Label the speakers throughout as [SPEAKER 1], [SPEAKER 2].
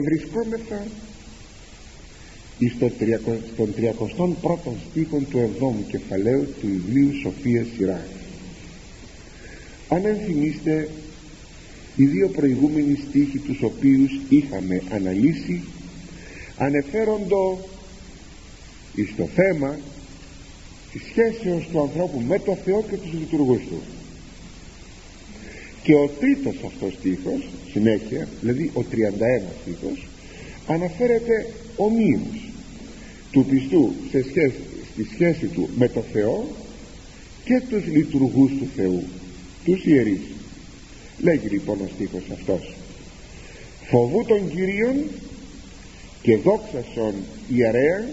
[SPEAKER 1] ευρισκόμεθα στον 31ο στίχο του 7ου κεφαλαίου του βιβλίου Σοφία Σειρά αν ενθυμίστε οι δύο προηγούμενοι στίχοι τους οποίους είχαμε αναλύσει ανεφέροντο εις το θέμα της σχέσεως του ανθρώπου με το Θεό και τους λειτουργούς του και ο τρίτος αυτός στίχος συνέχεια δηλαδή ο 31 στίχος αναφέρεται ομοίως του πιστού σε σχέση, στη σχέση του με το Θεό και τους λειτουργούς του Θεού τους ιερείς. Λέγει λοιπόν ο στίχος αυτός. Φοβού των Κυρίων και δόξασον ιερέα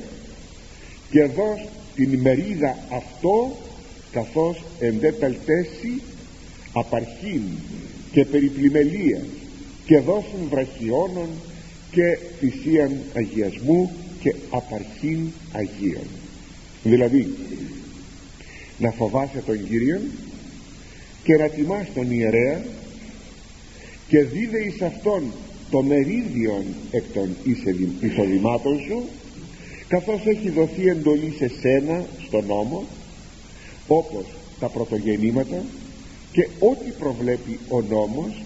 [SPEAKER 1] και δώσ την ημερίδα αυτό καθώς εντέπελτέσει απαρχήν και περιπλημελίας και δώσουν βραχιώνων και θυσίαν αγιασμού και απαρχήν αγίων. Δηλαδή να φοβάσαι τον Κύριον και να τιμάς τον ιερέα και δίδε εις αυτόν το μερίδιον εκ των εισοδημάτων σου καθώς έχει δοθεί εντολή σε σένα στον νόμο όπως τα πρωτογενήματα και ό,τι προβλέπει ο νόμος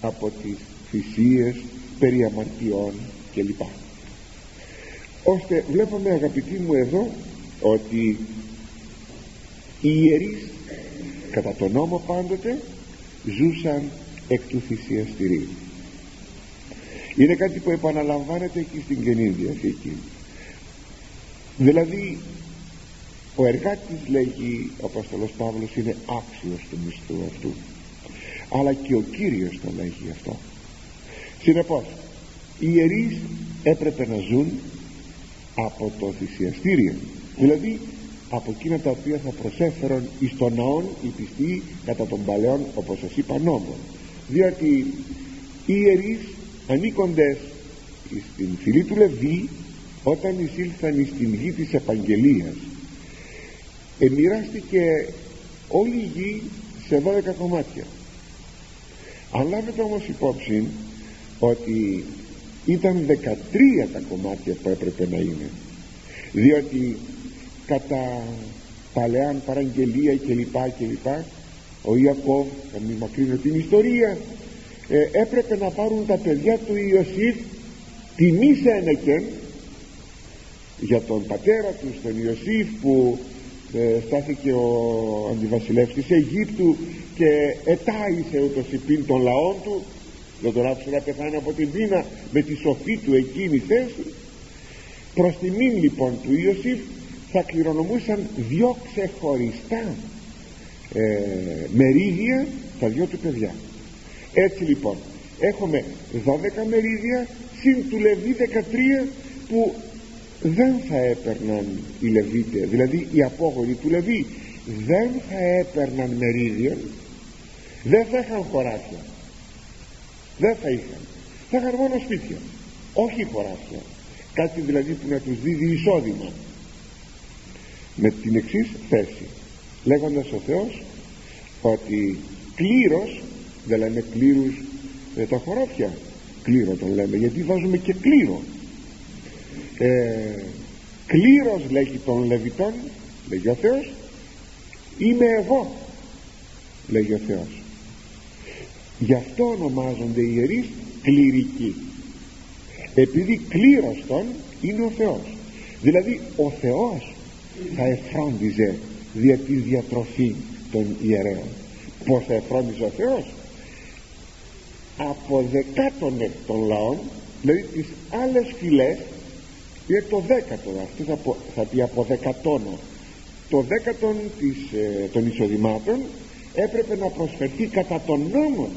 [SPEAKER 1] από τις θυσίες περί αμαρτιών κλπ. Ώστε βλέπουμε αγαπητοί μου εδώ ότι οι ιερείς κατά τον νόμο πάντοτε ζούσαν εκ του θυσιαστηρίου. Είναι κάτι που επαναλαμβάνεται εκεί στην Καινή Διαθήκη. Δηλαδή ο εργάτης λέγει ο Απόστολος Παύλος είναι άξιος του μισθού αυτού. Αλλά και ο Κύριος το λέγει αυτό. Συνεπώς οι ιερείς έπρεπε να ζουν από το θυσιαστήριο. Δηλαδή από εκείνα τα οποία θα προσέφεραν εις τον ναόν οι πιστοί κατά των παλαιών όπως σας είπα νόμων διότι οι ιερείς ανήκοντες στην φυλή του Λεβί όταν εισήλθαν στην γη της επαγγελίας εμοιράστηκε όλη η γη σε 12 κομμάτια. Αν λάβετε όμως υπόψη ότι ήταν 13 τα κομμάτια που έπρεπε να είναι διότι κατά παλαιάν παραγγελία και λοιπά και λοιπά ο Ιακώβ θα μην μακρύνω την ιστορία ε, έπρεπε να πάρουν τα παιδιά του Ιωσήφ τιμή σε για τον πατέρα του τον Ιωσήφ που ε, στάθηκε ο αντιβασιλεύς της Αιγύπτου και ετάισε ούτως υπήν των λαών του. Δεν τον άφησε να πεθάνει από την πείνα με τη σοφή του εκείνη θέση. Προς τιμήν λοιπόν του Ιωσήφ θα κληρονομούσαν δυο ξεχωριστά ε, μερίδια τα δυο του παιδιά. Έτσι λοιπόν έχουμε 12 μερίδια συν του Λεβί 13 που δεν θα έπαιρναν οι Λεβίτες δηλαδή οι απόγονοι του Λεβί δεν θα έπαιρναν μερίδια δεν θα είχαν χωράφια. Δεν θα είχαν. Θα είχαν μόνο σπίτια όχι χωράφια. Κάτι δηλαδή που να τους δίδει εισόδημα. Με την εξής θέση λέγοντας ο Θεός ότι κλήρος δεν λέμε κλήρους με τα χωράφια κλήρο τον λέμε γιατί βάζουμε και κλήρο ε, κλήρος λέγει τον Λεβιτών λέγει ο Θεός είμαι εγώ λέγει ο Θεός. Γι' αυτό ονομάζονται οι ιερείς κληρικοί. Επειδή κλήρος τον είναι ο Θεός. Δηλαδή ο Θεός θα εφρόντιζε δια της διατροφή των ιερέων. Πως θα εφρόντιζε ο Θεός; Από δεκάτονε των λαών δηλαδή τις άλλες φυλές είναι το δέκατο αυτό θα, θα πει από δεκατόνο. Το δέκατον της, ε, των εισοδημάτων έπρεπε να προσφερθεί κατά τον νόμο.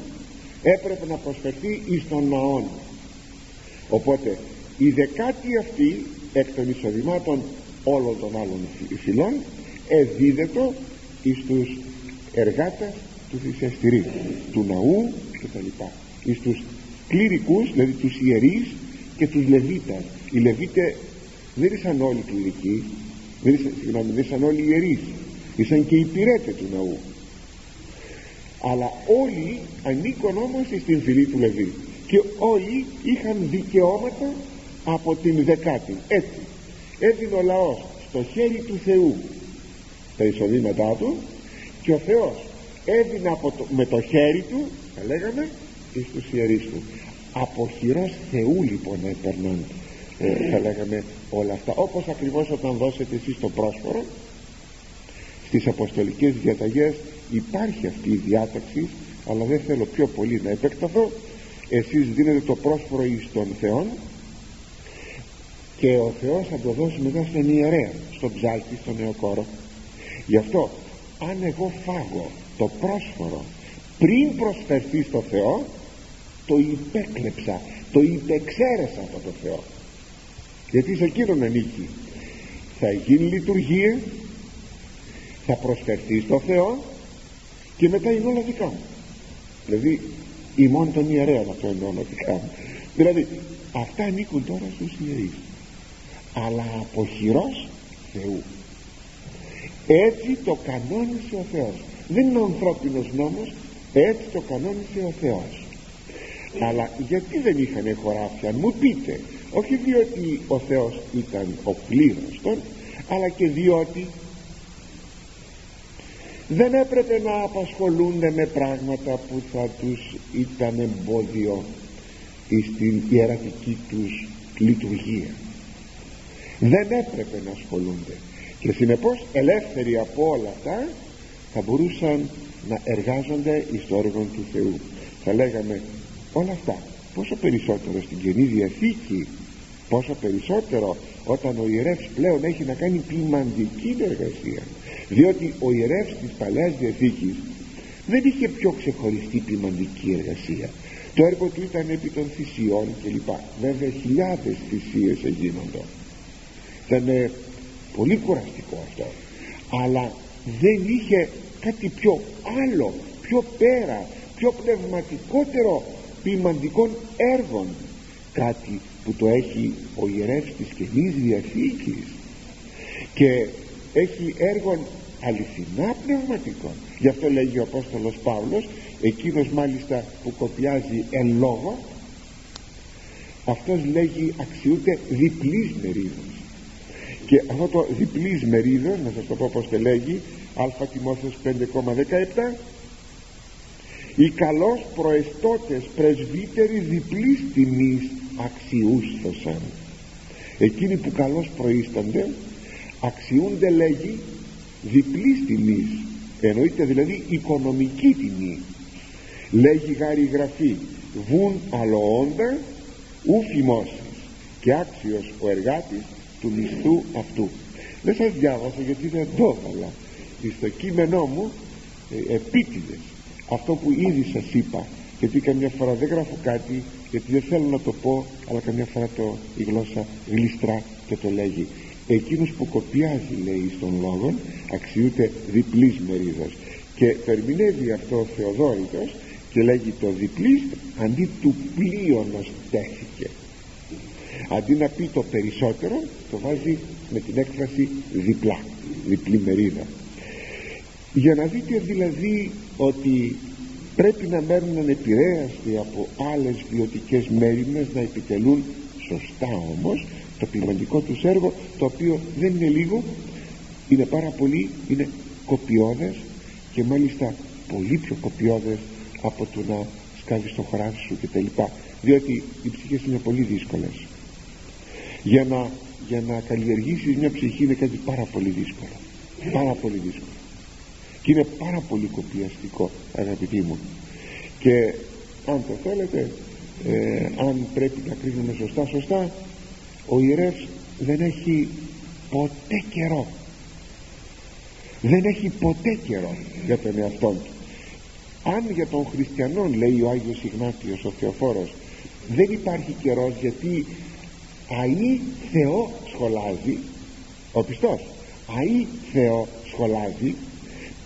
[SPEAKER 1] Έπρεπε να προσφερθεί εις τον ναόν. Οπότε η δεκάτη αυτή εκ των εισοδημάτων όλων των άλλων φυλών εδίδετο εις τους εργάτες του θυσιαστηρίου του ναού και τα λοιπά. Εις τους κληρικούς δηλαδή τους ιερείς και τους λεβίτας οι λεβίτες δεν ήσαν όλοι κληρικοί δεν ήσαν, συγγνώμη, δεν ήσαν όλοι ιερείς ήσαν και οι πυρέτες του ναού. Αλλά όλοι ανήκουν όμως στην φυλή του Λεβί και όλοι είχαν δικαιώματα από την δεκάτη. Έτσι έδινε ο λαός στο χέρι του Θεού τα εισοδήματά του και ο Θεός έδινε από το, με το χέρι του θα λέγαμε εις τους ιερείς του. Από χειρός Θεού λοιπόν έπαιρναν ε, θα λέγαμε όλα αυτά. Όπως ακριβώς όταν δώσετε εσείς το πρόσφορο στις αποστολικές διαταγές υπάρχει αυτή η διάταξη αλλά δεν θέλω πιο πολύ να επεκταθώ. Εσείς δίνετε το πρόσφορο εις τον Θεό και ο Θεός θα το δώσει μετά στον ιερέα στον ψάλτη, στον νεοκόρο. Γι' αυτό αν εγώ φάγω το πρόσφορο πριν προσφερθεί στο Θεό το υπέκλεψα το υπεξαίρεσα από το Θεό γιατί σε εκείνον ανήκει θα γίνει λειτουργία θα προσφερθεί στο Θεό και μετά είναι όλα δικά μου. Δηλαδή ημών των ιερέων αυτό είναι όλα δικά μου. Δηλαδή αυτά ανήκουν τώρα στους ιερείς. Αλλά από χειρός Θεού. Έτσι το κανόνισε ο Θεός. Δεν είναι ο ανθρώπινος νόμος έτσι το κανόνισε ο Θεός. Αλλά γιατί δεν είχαν χωράφια μου πείτε όχι διότι ο Θεός ήταν ο πλήρωστον αλλά και διότι δεν έπρεπε να απασχολούνται με πράγματα που θα τους ήταν εμπόδιο στην ιερατική τους λειτουργία. Δεν έπρεπε να ασχολούνται. Και συνεπώς ελεύθεροι από όλα αυτά θα μπορούσαν να εργάζονται εις το έργο του Θεού. Θα λέγαμε όλα αυτά πόσο περισσότερο στην Καινή Διαθήκη πόσο περισσότερο όταν ο ιερεύς πλέον έχει να κάνει ποιμαντική εργασία διότι ο ιερεύς της Παλαιάς Διαθήκης δεν είχε πιο ξεχωριστή ποιμαντική εργασία. Το έργο του ήταν επί των θυσιών κλπ. Βέβαια χιλιάδες θυσίες έγινονται ήταν πολύ κουραστικό αυτό. Αλλά δεν είχε κάτι πιο άλλο πιο πέρα πιο πνευματικότερο ποιμαντικών έργων. Κάτι που το έχει ο ιερεύς της Καινής Διαθήκης. Και έχει έργων αληθινά πνευματικών. Γι' αυτό λέγει ο Απόστολος Παύλος εκείνος μάλιστα που κοπιάζει εν λόγω αυτός λέγει αξιούται διπλής μερίδος. Και αυτό το διπλής μερίδος να σας το πω πως το λέγει α Τιμόθεος 5,17 οι καλώς προεστώτες πρεσβύτεροι διπλής τιμής αξιούσθωσαν εκείνοι που καλώς προείστανται αξιούνται λέγει διπλής τιμής. Εννοείται δηλαδή οικονομική τιμή. Λέγει γάρη γραφή βουν αλοόντα ου και άξιος ο εργάτης του μισθού αυτού δεν σας διάβασα γιατί δεν το έβαλα. Στο κείμενό μου ε, επίτηδες αυτό που ήδη σας είπα. Γιατί καμιά φορά δεν γράφω κάτι γιατί δεν θέλω να το πω αλλά καμιά φορά το, η γλώσσα γλιστρά και το λέγει. Εκείνος που κοπιάζει λέει στον λόγο αξιούται διπλής μερίδας και το ερμηνεύει αυτό ο Θεοδόρητος και λέγει το διπλής αντί του πλοίωνος τέθηκε αντί να πει το περισσότερο το βάζει με την έκφραση διπλά διπλή μερίδα. Για να δείτε δηλαδή ότι πρέπει να μένουν ανεπηρέαστοι από άλλες βιωτικές μέρημνες να επιτελούν σωστά όμως το πνευματικό τους έργο το οποίο δεν είναι λίγο είναι πάρα πολύ είναι κοπιώδες και μάλιστα πολύ πιο κοπιώδες από το να σκάβεις το χωράφι σου και τα λοιπά διότι οι ψυχές είναι πολύ δύσκολες. Για να, για να καλλιεργήσεις μια ψυχή είναι κάτι πάρα πολύ δύσκολο. Πάρα πολύ δύσκολο και είναι πάρα πολύ κοπιαστικό αγαπητοί μου. Και αν το θέλετε ε, αν πρέπει να κρίνουμε σωστά σωστά ο ιερεύς δεν έχει ποτέ καιρό. Δεν έχει ποτέ καιρό για τον εαυτό του. Αν για τον χριστιανό λέει ο Άγιος Ιγνάτιος ο Θεοφόρος δεν υπάρχει καιρός γιατί αΐ Θεό σχολάζει ο πιστός. Αΐ Θεό σχολάζει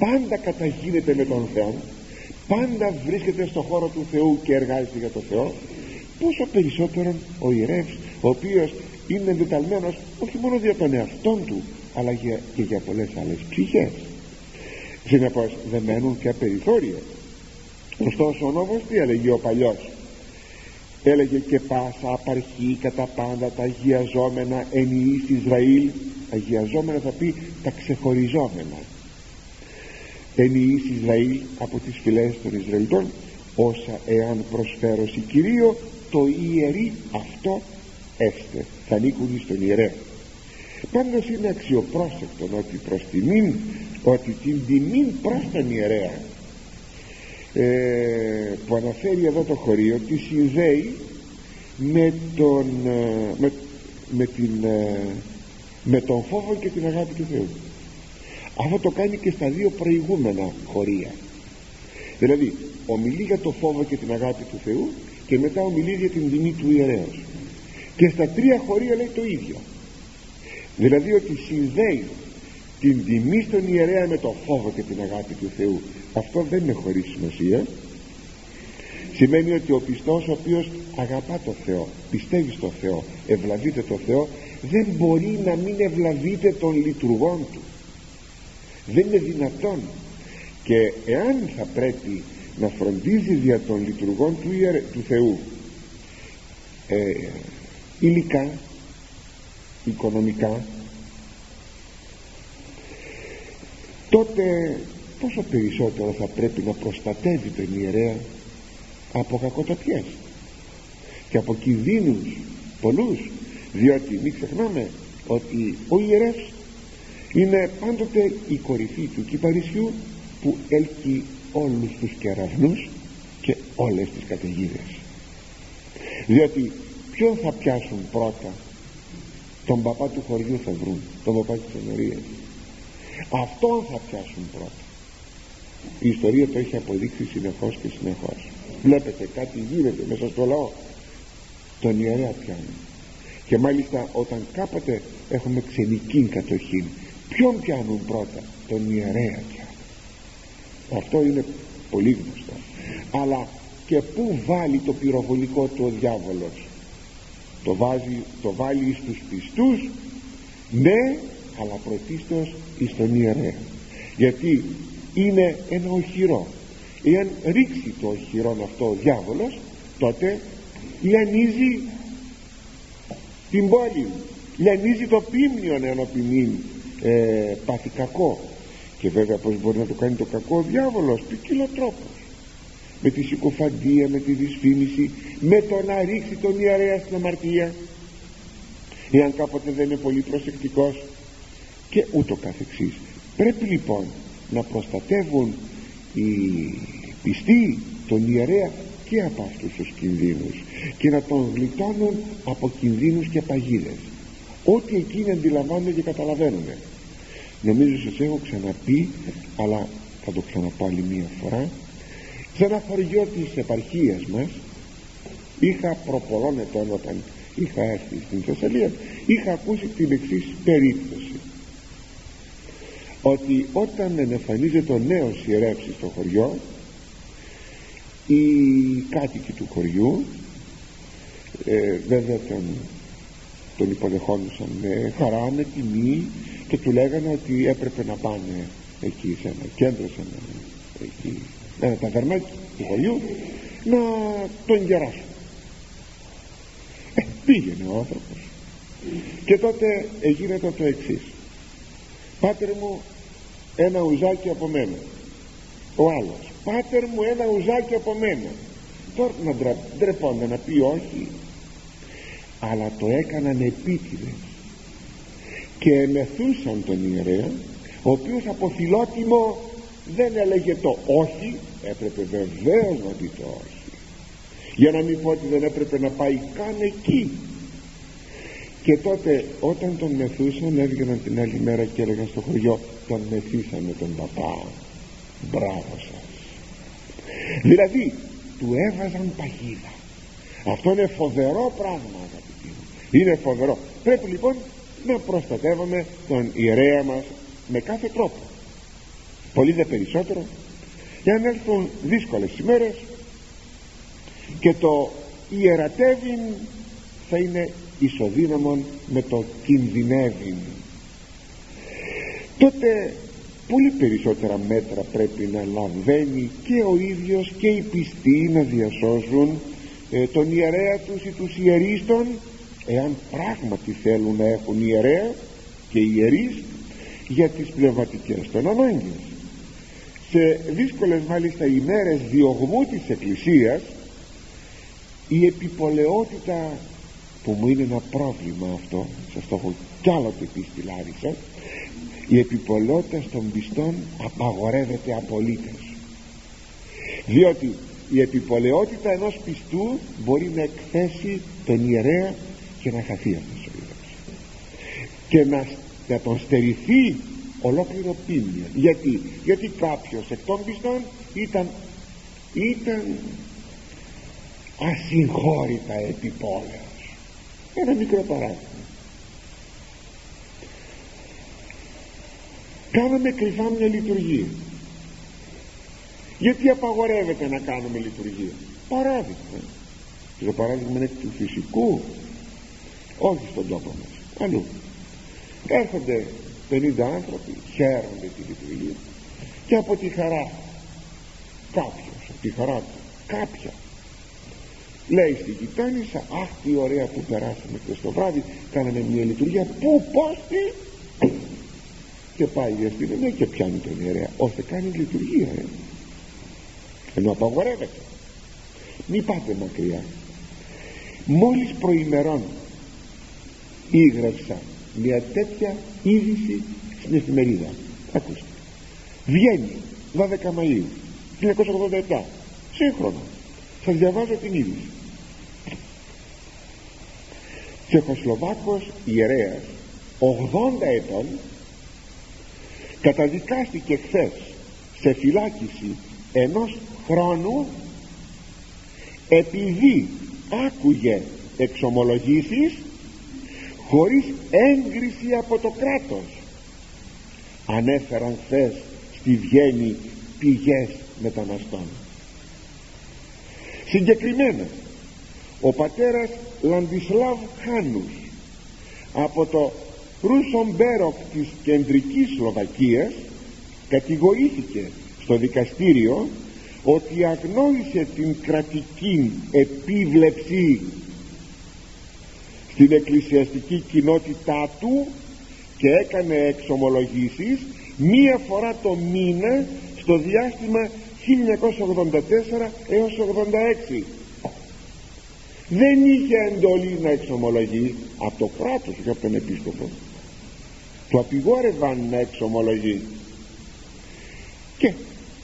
[SPEAKER 1] πάντα καταγίνεται με τον Θεό πάντα βρίσκεται στο χώρο του Θεού και εργάζεται για τον Θεό πόσο περισσότερο ο ιερεύς ο οποίος είναι εντεταλμένος όχι μόνο για τον εαυτό του αλλά και για πολλές άλλες ψυχές. Συνεπώς δεν μένουν και απεριθώρια ωστόσο ο νόμος τι έλεγε ο παλιός; Έλεγε και πάσα απαρχή κατά πάντα τα αγιαζόμενα ενιείς Ισραήλ αγιαζόμενα θα πει τα ξεχωριζόμενα ενιείς Ισραήλ από τις φυλές των Ισραηλιτών όσα εάν προσφέρωση Κυρίω το ιερεί αυτό έστε θα ανήκουν στον ιερέα. Πάντως είναι αξιοπρόσεκτο ότι προς τιμήν ότι την τιμήν προς τον ιερέα ε, που αναφέρει εδώ το χωρίο τη συνδέει με τον ε, με, με, την, ε, με τον φόβο και την αγάπη του Θεού αυτό το κάνει και στα δύο προηγούμενα χωρία. Δηλαδή ομιλεί για το φόβο και την αγάπη του Θεού και μετά ομιλεί για την τιμή του ιερέως. Και στα τρία χωρία λέει το ίδιο. Δηλαδή ότι συνδέει την τιμή στον ιερέα με το φόβο και την αγάπη του Θεού. Αυτό δεν είναι χωρίς σημασία. Σημαίνει ότι ο πιστός ο οποίος αγαπά το Θεό πιστεύει στο Θεό ευλαβείται το Θεό δεν μπορεί να μην ευλαβείται των λειτουργών του δεν είναι δυνατόν. Και εάν θα πρέπει να φροντίζει για των λειτουργών του, του Θεού ε, υλικά οικονομικά τότε πόσο περισσότερο θα πρέπει να προστατεύει τον ιερέα από κακοτοπιές και από κινδύνους πολλούς διότι μην ξεχνάμε ότι ο ιερεύς είναι πάντοτε η κορυφή του κυπαρισιού που έλκει όλους τους κεραυνούς και όλες τις καταιγίδες. Διότι ποιον θα πιάσουν πρώτα; Τον παπά του χωριού θα βρουν τον παπά της ενορίας. Αυτόν θα πιάσουν πρώτα. Η ιστορία το έχει αποδείξει συνεχώς και συνεχώς. Βλέπετε κάτι γίνεται μέσα στο λαό. Τον ιερέα πιάνουν. Και μάλιστα όταν κάποτε έχουμε ξενική κατοχή ποιον πιάνουν πρώτα τον ιερέα πιάνουν. Αυτό είναι πολύ γνωστό. Αλλά και πού βάλει το πυροβολικό του ο διάβολος; Το, βάζει, το βάλει στους πιστούς; Ναι αλλά πρωτίστως εις τον ιερέα. Γιατί είναι ένα οχυρό. Εάν ρίξει το οχυρό αυτό ο διάβολος τότε λιανίζει την πόλη λιανίζει το πίμνιον ενωπιμήν ε, πάθει κακό. Και βέβαια πως μπορεί να το κάνει το κακό ο διάβολος; Ποικίλο τρόπος με τη συκοφαντία, με τη δυσφήμιση με το να ρίξει τον ιερέα στην αμαρτία. Εάν κάποτε δεν είναι πολύ προσεκτικός. Και ούτω καθεξής. Πρέπει λοιπόν να προστατεύουν οι πιστοί τον ιερέα και από αυτούς τους κινδύνους. Και να τον γλιτώνουν από κινδύνους και παγίδες ό,τι εκείνοι αντιλαμβάνονται και καταλαβαίνουν. Νομίζω σας έχω ξαναπεί αλλά θα το ξαναπώ άλλη μία φορά. Σε ένα χωριό της επαρχίας μας είχα προπολών ετών όταν είχα έρθει στην Θεσσαλία είχα ακούσει την εξής περίπτωση. Ότι όταν εμφανίζεται ο νέος ιερεύσης στο χωριό οι κάτοικοι του χωριού ε, βέβαια τον, τον υποδεχόντουσαν με χαρά, με τιμή και του λέγανε ότι έπρεπε να πάνε εκεί σε ένα κέντρο σε ένα, εκεί, ένα ταβερνάκι του χωριού να τον γεράσουν. Ε, πήγαινε ο άνθρωπος. Και τότε έγινε το εξής. Πάτερ μου ένα ουζάκι από μένα ο άλλος πάτερ μου ένα ουζάκι από μένα τώρα να ντρεπόνται να πει όχι αλλά το έκαναν επίτηδες. Και εμεθούσαν τον ιερέα ο οποίος από φιλότιμο δεν έλεγε το όχι έπρεπε βεβαίως να πει το όχι. Για να μην πω ότι δεν έπρεπε να πάει καν εκεί. Και τότε όταν τον μεθούσαν έβγαιναν την άλλη μέρα και έλεγαν στο χωριό τον μεθύσαμε τον παπά. Μπράβο σας δηλαδή του έβαζαν παγίδα. Αυτό είναι φοβερό πράγμα. αγαπητοί μου είναι φοβερό. Πρέπει λοιπόν να προστατεύουμε τον ιερέα μας με κάθε τρόπο. Πολύ δε περισσότερο για να έρθουν δύσκολες ημέρες και το ιερατεύειν θα είναι ισοδύναμον με το κινδυνεύειν. Τότε πολύ περισσότερα μέτρα πρέπει να λαμβάνει και ο ίδιος και οι πιστοί να διασώζουν ε, τον ιερέα τους ή τους ιερίστων εάν πράγματι θέλουν να έχουν ιερέα και ιερείς για τις πνευματικές των ανάγκες. Σε δύσκολες μάλιστα ημέρες διωγμού της Εκκλησίας η επιπολαιότητα που μου είναι ένα πρόβλημα αυτό σας το έχω κι άλλο το πει στη Λάρισα η επιπολαιότητα των πιστών απαγορεύεται απολύτως. Διότι η επιπολαιότητα ενός πιστού μπορεί να εκθέσει τον ιερέα και να χαθεί αυτός ο ιερέας και να, να τον στερηθεί ολόκληρο πίμνιο γιατί, γιατί κάποιος εκ των πιστών ήταν, ήταν ασυγχώρητα επιπόλαιος. Ένα μικρό παράδειγμα. Κάναμε κρυφά μια λειτουργία. Γιατί απαγορεύεται να κάνουμε λειτουργία; Παράδειγμα. Και το παράδειγμα είναι του φυσικού όχι στον τόπο μας αλλού. Έρχονται 50 άνθρωποι χαίρονται τη λειτουργία και από τη χαρά κάποιος από τη χαρά του κάποια λέει στη γειτόνισσα αχ τι ωραία που περάσαμε και στο βράδυ κάναμε μια λειτουργία πού πως τι και πάει η αστυνομία και πιάνει τον ιερέα ώστε κάνει λειτουργία ε. ενώ απαγορεύεται. Μη πάτε μακριά. Μόλις προημερών ήγραψα μια τέτοια είδηση στην εφημερίδα. Ακούστε. Βγαίνει 12 Μαΐου 1987 σύγχρονο. Σας διαβάζω την είδηση. Τσεχοσλοβάκος ιερέας 80 ετών καταδικάστηκε χθες σε φυλάκιση ενός χρόνου επειδή άκουγε εξομολογήσεις χωρίς έγκριση από το κράτος. Ανέφεραν χθες στη Βιέννη πηγές μεταναστών. Συγκεκριμένα ο πατέρας Λαντισλάβ Χάνους από το Ρούσομπέροκ της κεντρικής Σλοβακίας κατηγορήθηκε στο δικαστήριο ότι αγνόησε την κρατική επίβλεψη στην εκκλησιαστική κοινότητά του και έκανε εξομολογήσεις μία φορά το μήνα στο διάστημα 1984 έως 86 δεν είχε εντολή να εξομολογεί από το κράτος και από τον επίσκοπο. Του απειγόρευαν να εξομολογεί. Και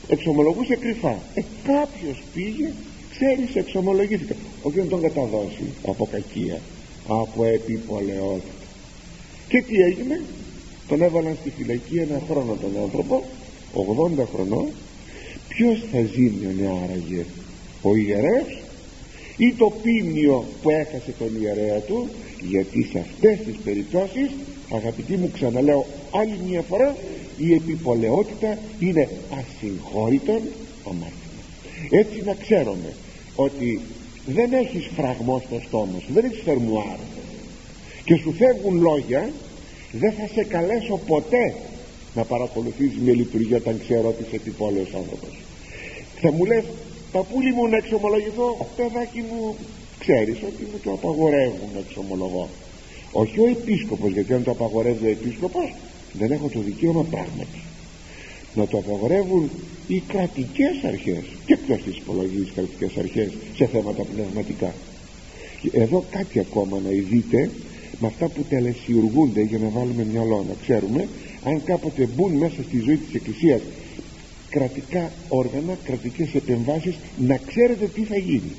[SPEAKER 1] εξομολογούσε κρυφά. Ε, κάποιος πήγε ξέρεις εξομολογήθηκα όχι να τον καταδώσει από κακία από επιπολαιότητα και τι έγινε; Τον έβαλαν στη φυλακή ένα χρόνο τον άνθρωπο 80 χρονών. Ποιος θα ζήμιωνε άραγε; Ο ιερεύς ή το πίμνιο που έχασε τον ιερέα του; Γιατί σε αυτές τις περιπτώσεις αγαπητοί μου ξαναλέω άλλη μια φορά η επιπολαιότητα είναι ασυγχώρητον αμάρτημα έτσι να ξέρουμε ότι δεν έχεις φραγμό στο στόμα σου δεν έχεις θερμουάρ. Και σου φεύγουν λόγια δεν θα σε καλέσω ποτέ να παρακολουθείς μια λειτουργία όταν ξέρω ότι είσαι επιπόλαιος άνθρωπος. Θα μου λες παππούλη μου να εξομολογηθώ παιδάκι μου ξέρεις ότι μου το απαγορεύουν να εξομολογώ όχι ο επίσκοπος γιατί αν το απαγορεύει ο επίσκοπος δεν έχω το δικαίωμα πράγματι να το απαγορεύουν οι κρατικές αρχές. Και ποιος τις υπολογίζει τις κρατικές αρχές σε θέματα πνευματικά. Εδώ κάτι ακόμα να ειδείτε με αυτά που τελεσιουργούνται για να βάλουμε μυαλό να ξέρουμε αν κάποτε μπουν μέσα στη ζωή της Εκκλησίας κρατικά όργανα, κρατικές επεμβάσεις να ξέρετε τι θα γίνει.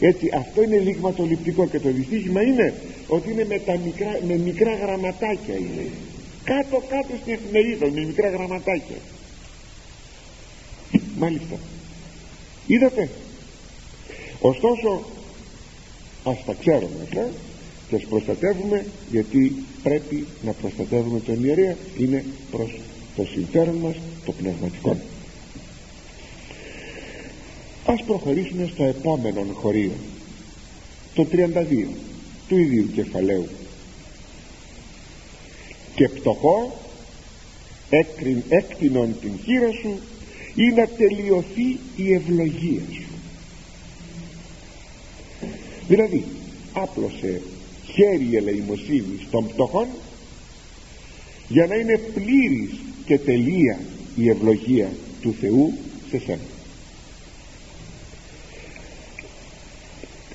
[SPEAKER 1] Έτσι αυτό είναι λιγματοληπτικό και το δυστύχημα είναι ότι είναι με, τα μικρά, με μικρά γραμματάκια είναι κάτω κάτω στην εφημερίδα με μικρά γραμματάκια. Μάλιστα. Είδατε. Ωστόσο ας τα ξέρουμε αυτά και ας προστατεύουμε γιατί πρέπει να προστατεύουμε τον ιερέα είναι προς το συμφέρον μας το πνευματικό. Ας προχωρήσουμε στο επόμενο χωρίο το 32 του ίδιου κεφαλαίου και πτωχό έκτηνον την χείρα σου ή να τελειωθεί η ευλογία σου. Δηλαδή άπλωσε χέρι ελεημοσύνη των πτωχών για να είναι πλήρης και τελεία η ευλογία του Θεού σε σένα.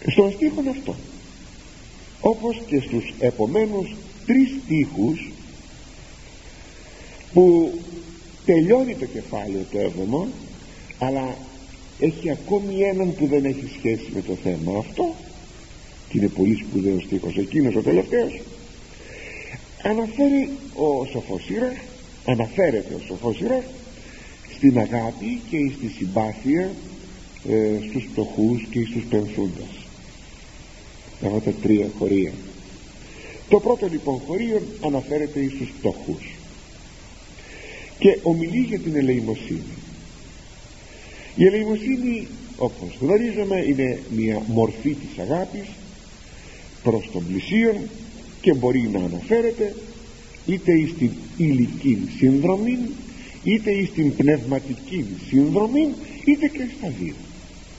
[SPEAKER 1] Στον στίχο αυτό όπως και στους επομένους τρεις στίχους που τελειώνει το κεφάλαιο το έβδομο αλλά έχει ακόμη έναν που δεν έχει σχέση με το θέμα αυτό και είναι πολύ σπουδαίος στίχος εκείνος ο τελευταίος αναφέρει ο Σοφοσύρας αναφέρεται ο Σοφοσύρας στην αγάπη και στη συμπάθεια ε, στους πτωχούς και στους πενθούντας. Αυτά τα τρία χωρία. Το πρώτο λοιπόν χωρίο αναφέρεται στους πτωχούς και ομιλεί για την ελεημοσύνη. Η ελεημοσύνη όπως γνωρίζουμε είναι μια μορφή της αγάπης προς τον πλησίον και μπορεί να αναφέρεται είτε στην ηλική σύνδρομη είτε στην πνευματική σύνδρομη είτε και στα δύο.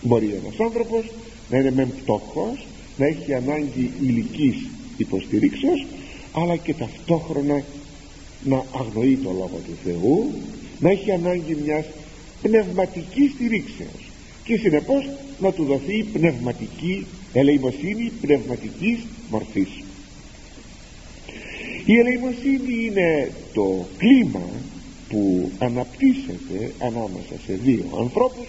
[SPEAKER 1] Μπορεί ένας άνθρωπος να είναι μεν πτωχός να έχει ανάγκη ηλικής υποστηρίξεως αλλά και ταυτόχρονα να αγνοεί το Λόγο του Θεού να έχει ανάγκη μιας πνευματικής στηρίξεως και συνεπώς να του δοθεί πνευματική ελεημοσύνη πνευματικής μορφής. Η ελεημοσύνη είναι το κλίμα που αναπτύσσεται ανάμεσα σε δύο ανθρώπους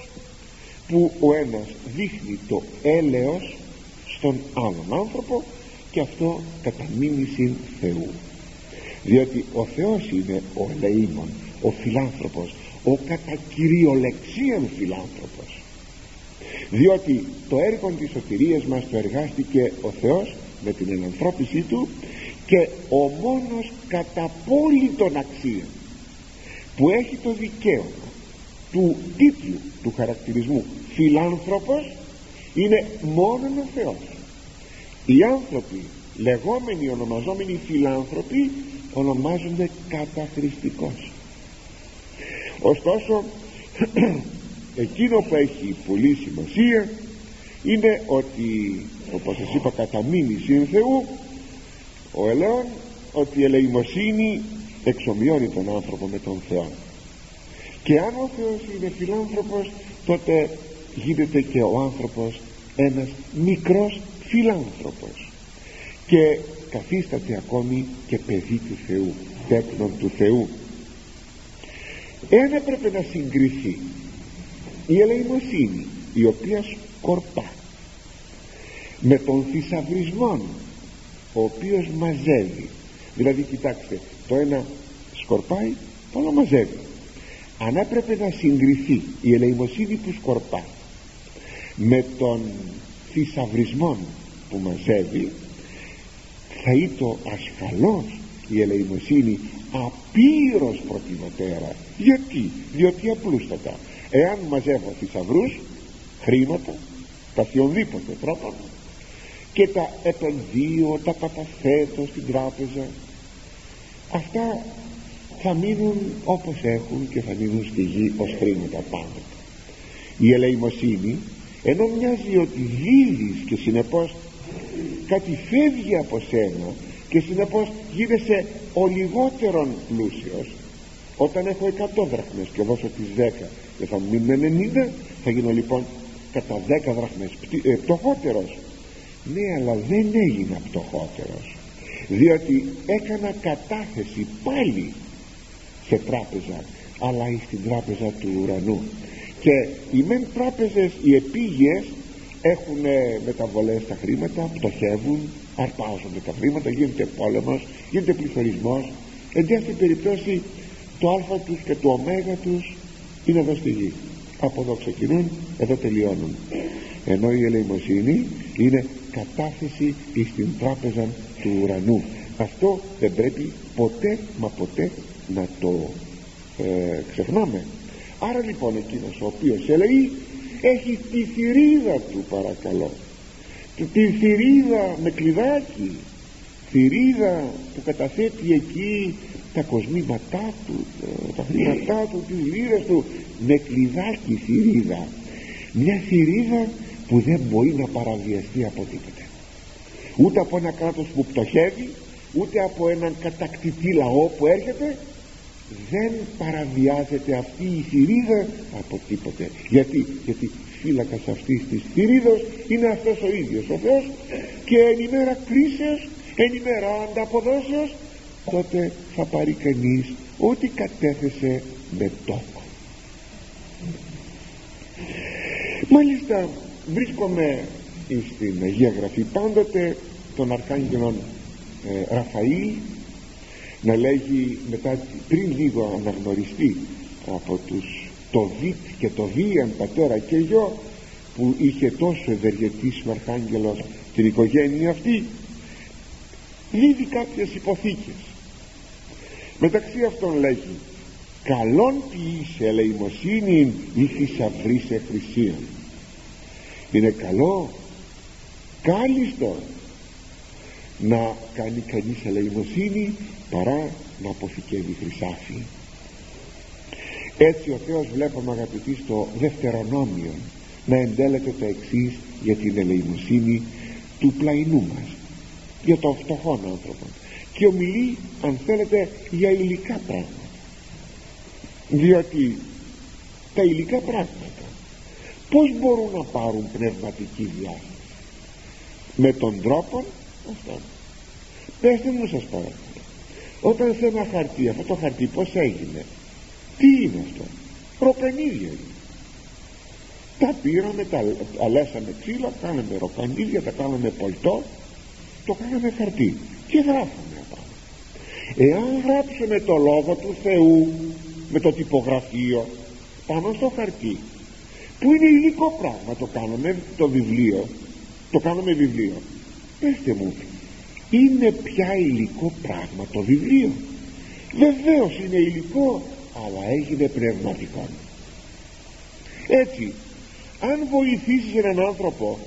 [SPEAKER 1] που ο ένας δείχνει το έλεος στον άλλον άνθρωπο και αυτό κατά μίμηση Θεού διότι ο Θεός είναι ο ελεήμων ο φιλάνθρωπος ο κατά κυριολεξίαν φιλάνθρωπος. Διότι το έργο της σωτηρίας μας το εργάστηκε ο Θεός με την ενανθρώπιση του και ο μόνος κατά των αξία που έχει το δικαίωμα του τίτλου του χαρακτηρισμού φιλάνθρωπος είναι μόνον ο Θεός. Οι άνθρωποι λεγόμενοι ονομαζόμενοι φιλάνθρωποι ονομάζονται καταχρηστικός. Ωστόσο εκείνο που έχει πολύ σημασία είναι ότι όπως σας είπα κατά μήνυση Θεού ο ελαιόν ότι η ελεημοσύνη εξομοιώνει τον άνθρωπο με τον Θεό. Και αν ο Θεός είναι φιλάνθρωπος τότε γίνεται και ο άνθρωπος ένας μικρός φιλάνθρωπος. Και καθίσταται ακόμη και παιδί του Θεού τέκνον του Θεού. Εάν έπρεπε να συγκριθεί η ελεημοσύνη η οποία σκορπά με τον θησαυρισμό ο οποίος μαζεύει. Δηλαδή κοιτάξτε το ένα σκορπάει το άλλο μαζεύει. Αν έπρεπε να συγκριθεί η ελεημοσύνη που σκορπά με τον θησαυρισμό που μαζεύει θα ήταν ασφαλώς η ελεημοσύνη απείρως προτιμωτέρα γιατί, διότι απλούστατα εάν μαζεύω θησαυρούς χρήματα τα οποιονδήποτε τρόπο και τα επενδύω, τα καταθέτω στην τράπεζα αυτά θα μείνουν όπως έχουν και θα μείνουν στη γη ως χρήματα πάντα. Η ελεημοσύνη ενώ μοιάζει ότι δίδεις και συνεπώς κάτι φεύγει από σένα και συνεπώς γίνεσαι ο λιγότερον πλούσιος. Όταν έχω 100 δραχμές και δώσω τις 10 και θα μείνουν 90 θα γίνω λοιπόν κατά 10 δραχμές ε, πτωχότερος. Ναι αλλά δεν έγινα πτωχότερος διότι έκανα κατάθεση πάλι σε τράπεζα αλλά στην τράπεζα του ουρανού. Και οι μεν τράπεζες οι επίγειες έχουν μεταβολές στα χρήματα πτωχεύουν αρπάζονται τα χρήματα γίνεται πόλεμος γίνεται πληθωρισμός. Εν τέτοια περιπτώσει το α τους και το ω τους είναι εδώ στη γη. Από εδώ ξεκινούν εδώ τελειώνουν. Ενώ η ελεημοσύνη είναι κατάθεση στην τράπεζα του ουρανού. Αυτό δεν πρέπει ποτέ μα ποτέ να το ε, ξεχνάμε. Άρα λοιπόν εκείνος ο οποίος ελεεί έχει τη θηρίδα του παρακαλώ. Τη θηρίδα με κλειδάκι. Θηρίδα που καταθέτει εκεί τα κοσμήματά του τα χρήματά του τις λίρες του. Με κλειδάκι θηρίδα. Μια θηρίδα που δεν μπορεί να παραβιαστεί από τίποτε ούτε από ένα κράτος που πτωχεύει ούτε από έναν κατακτητή λαό που έρχεται δεν παραβιάζεται αυτή η θηρίδα από τίποτε. Γιατί, γιατί φύλακας αυτής της θηρίδος είναι αυτός ο ίδιος ο Θεός και εν ημέρα κρίσεως εν ημέρα ανταποδόσεως τότε θα πάρει κανείς ό,τι κατέθεσε με τόκο. Μάλιστα βρίσκομαι στην Αγία Γραφή πάντοτε τον Αρχάγγελον ε, Ραφαήλ να λέγει μετά πριν λίγο αναγνωριστεί από τους το Βίτ και το Βίαν πατέρα και γιο που είχε τόσο ευεργετήσει ο Αρχάγγελος την οικογένεια αυτή δίδει κάποιες υποθήκες. Μεταξύ αυτών λέγει καλόν ποιήσε ελεημοσύνη ή θησαυρή χρυσίαν είναι καλό κάλιστο να κάνει κανείς ελεημοσύνη παρά να αποθηκεύει χρυσάφι. Έτσι ο Θεός βλέπουμε αγαπητοί στο δευτερονόμιο να εντέλεται το εξής για την ελεημοσύνη του πλαϊνού μας για το φτωχόν άνθρωπο. Και ομιλεί αν θέλετε για υλικά πράγματα. Διότι τα υλικά πράγματα πως μπορούν να πάρουν πνευματική διάσταση με τον τρόπο αυτό. Πέστε μου σας παρακαλώ όταν σε ένα χαρτί αυτό το χαρτί πως έγινε; Τι είναι αυτό; Ροκανίδια είναι. Τα πήραμε τα αλέσαμε ξύλα κάναμε ροκανίδια τα κάναμε πολτό το κάναμε χαρτί και γράφουμε απάνω. Εάν γράψουμε το λόγο του Θεού με το τυπογραφείο πάνω στο χαρτί που είναι υλικό πράγμα το κάνουμε το βιβλίο το κάνουμε βιβλίο πέστε μου είναι πια υλικό πράγμα το βιβλίο. Βεβαίως είναι υλικό αλλά έγινε πνευματικό. Έτσι αν βοηθήσεις έναν άνθρωπο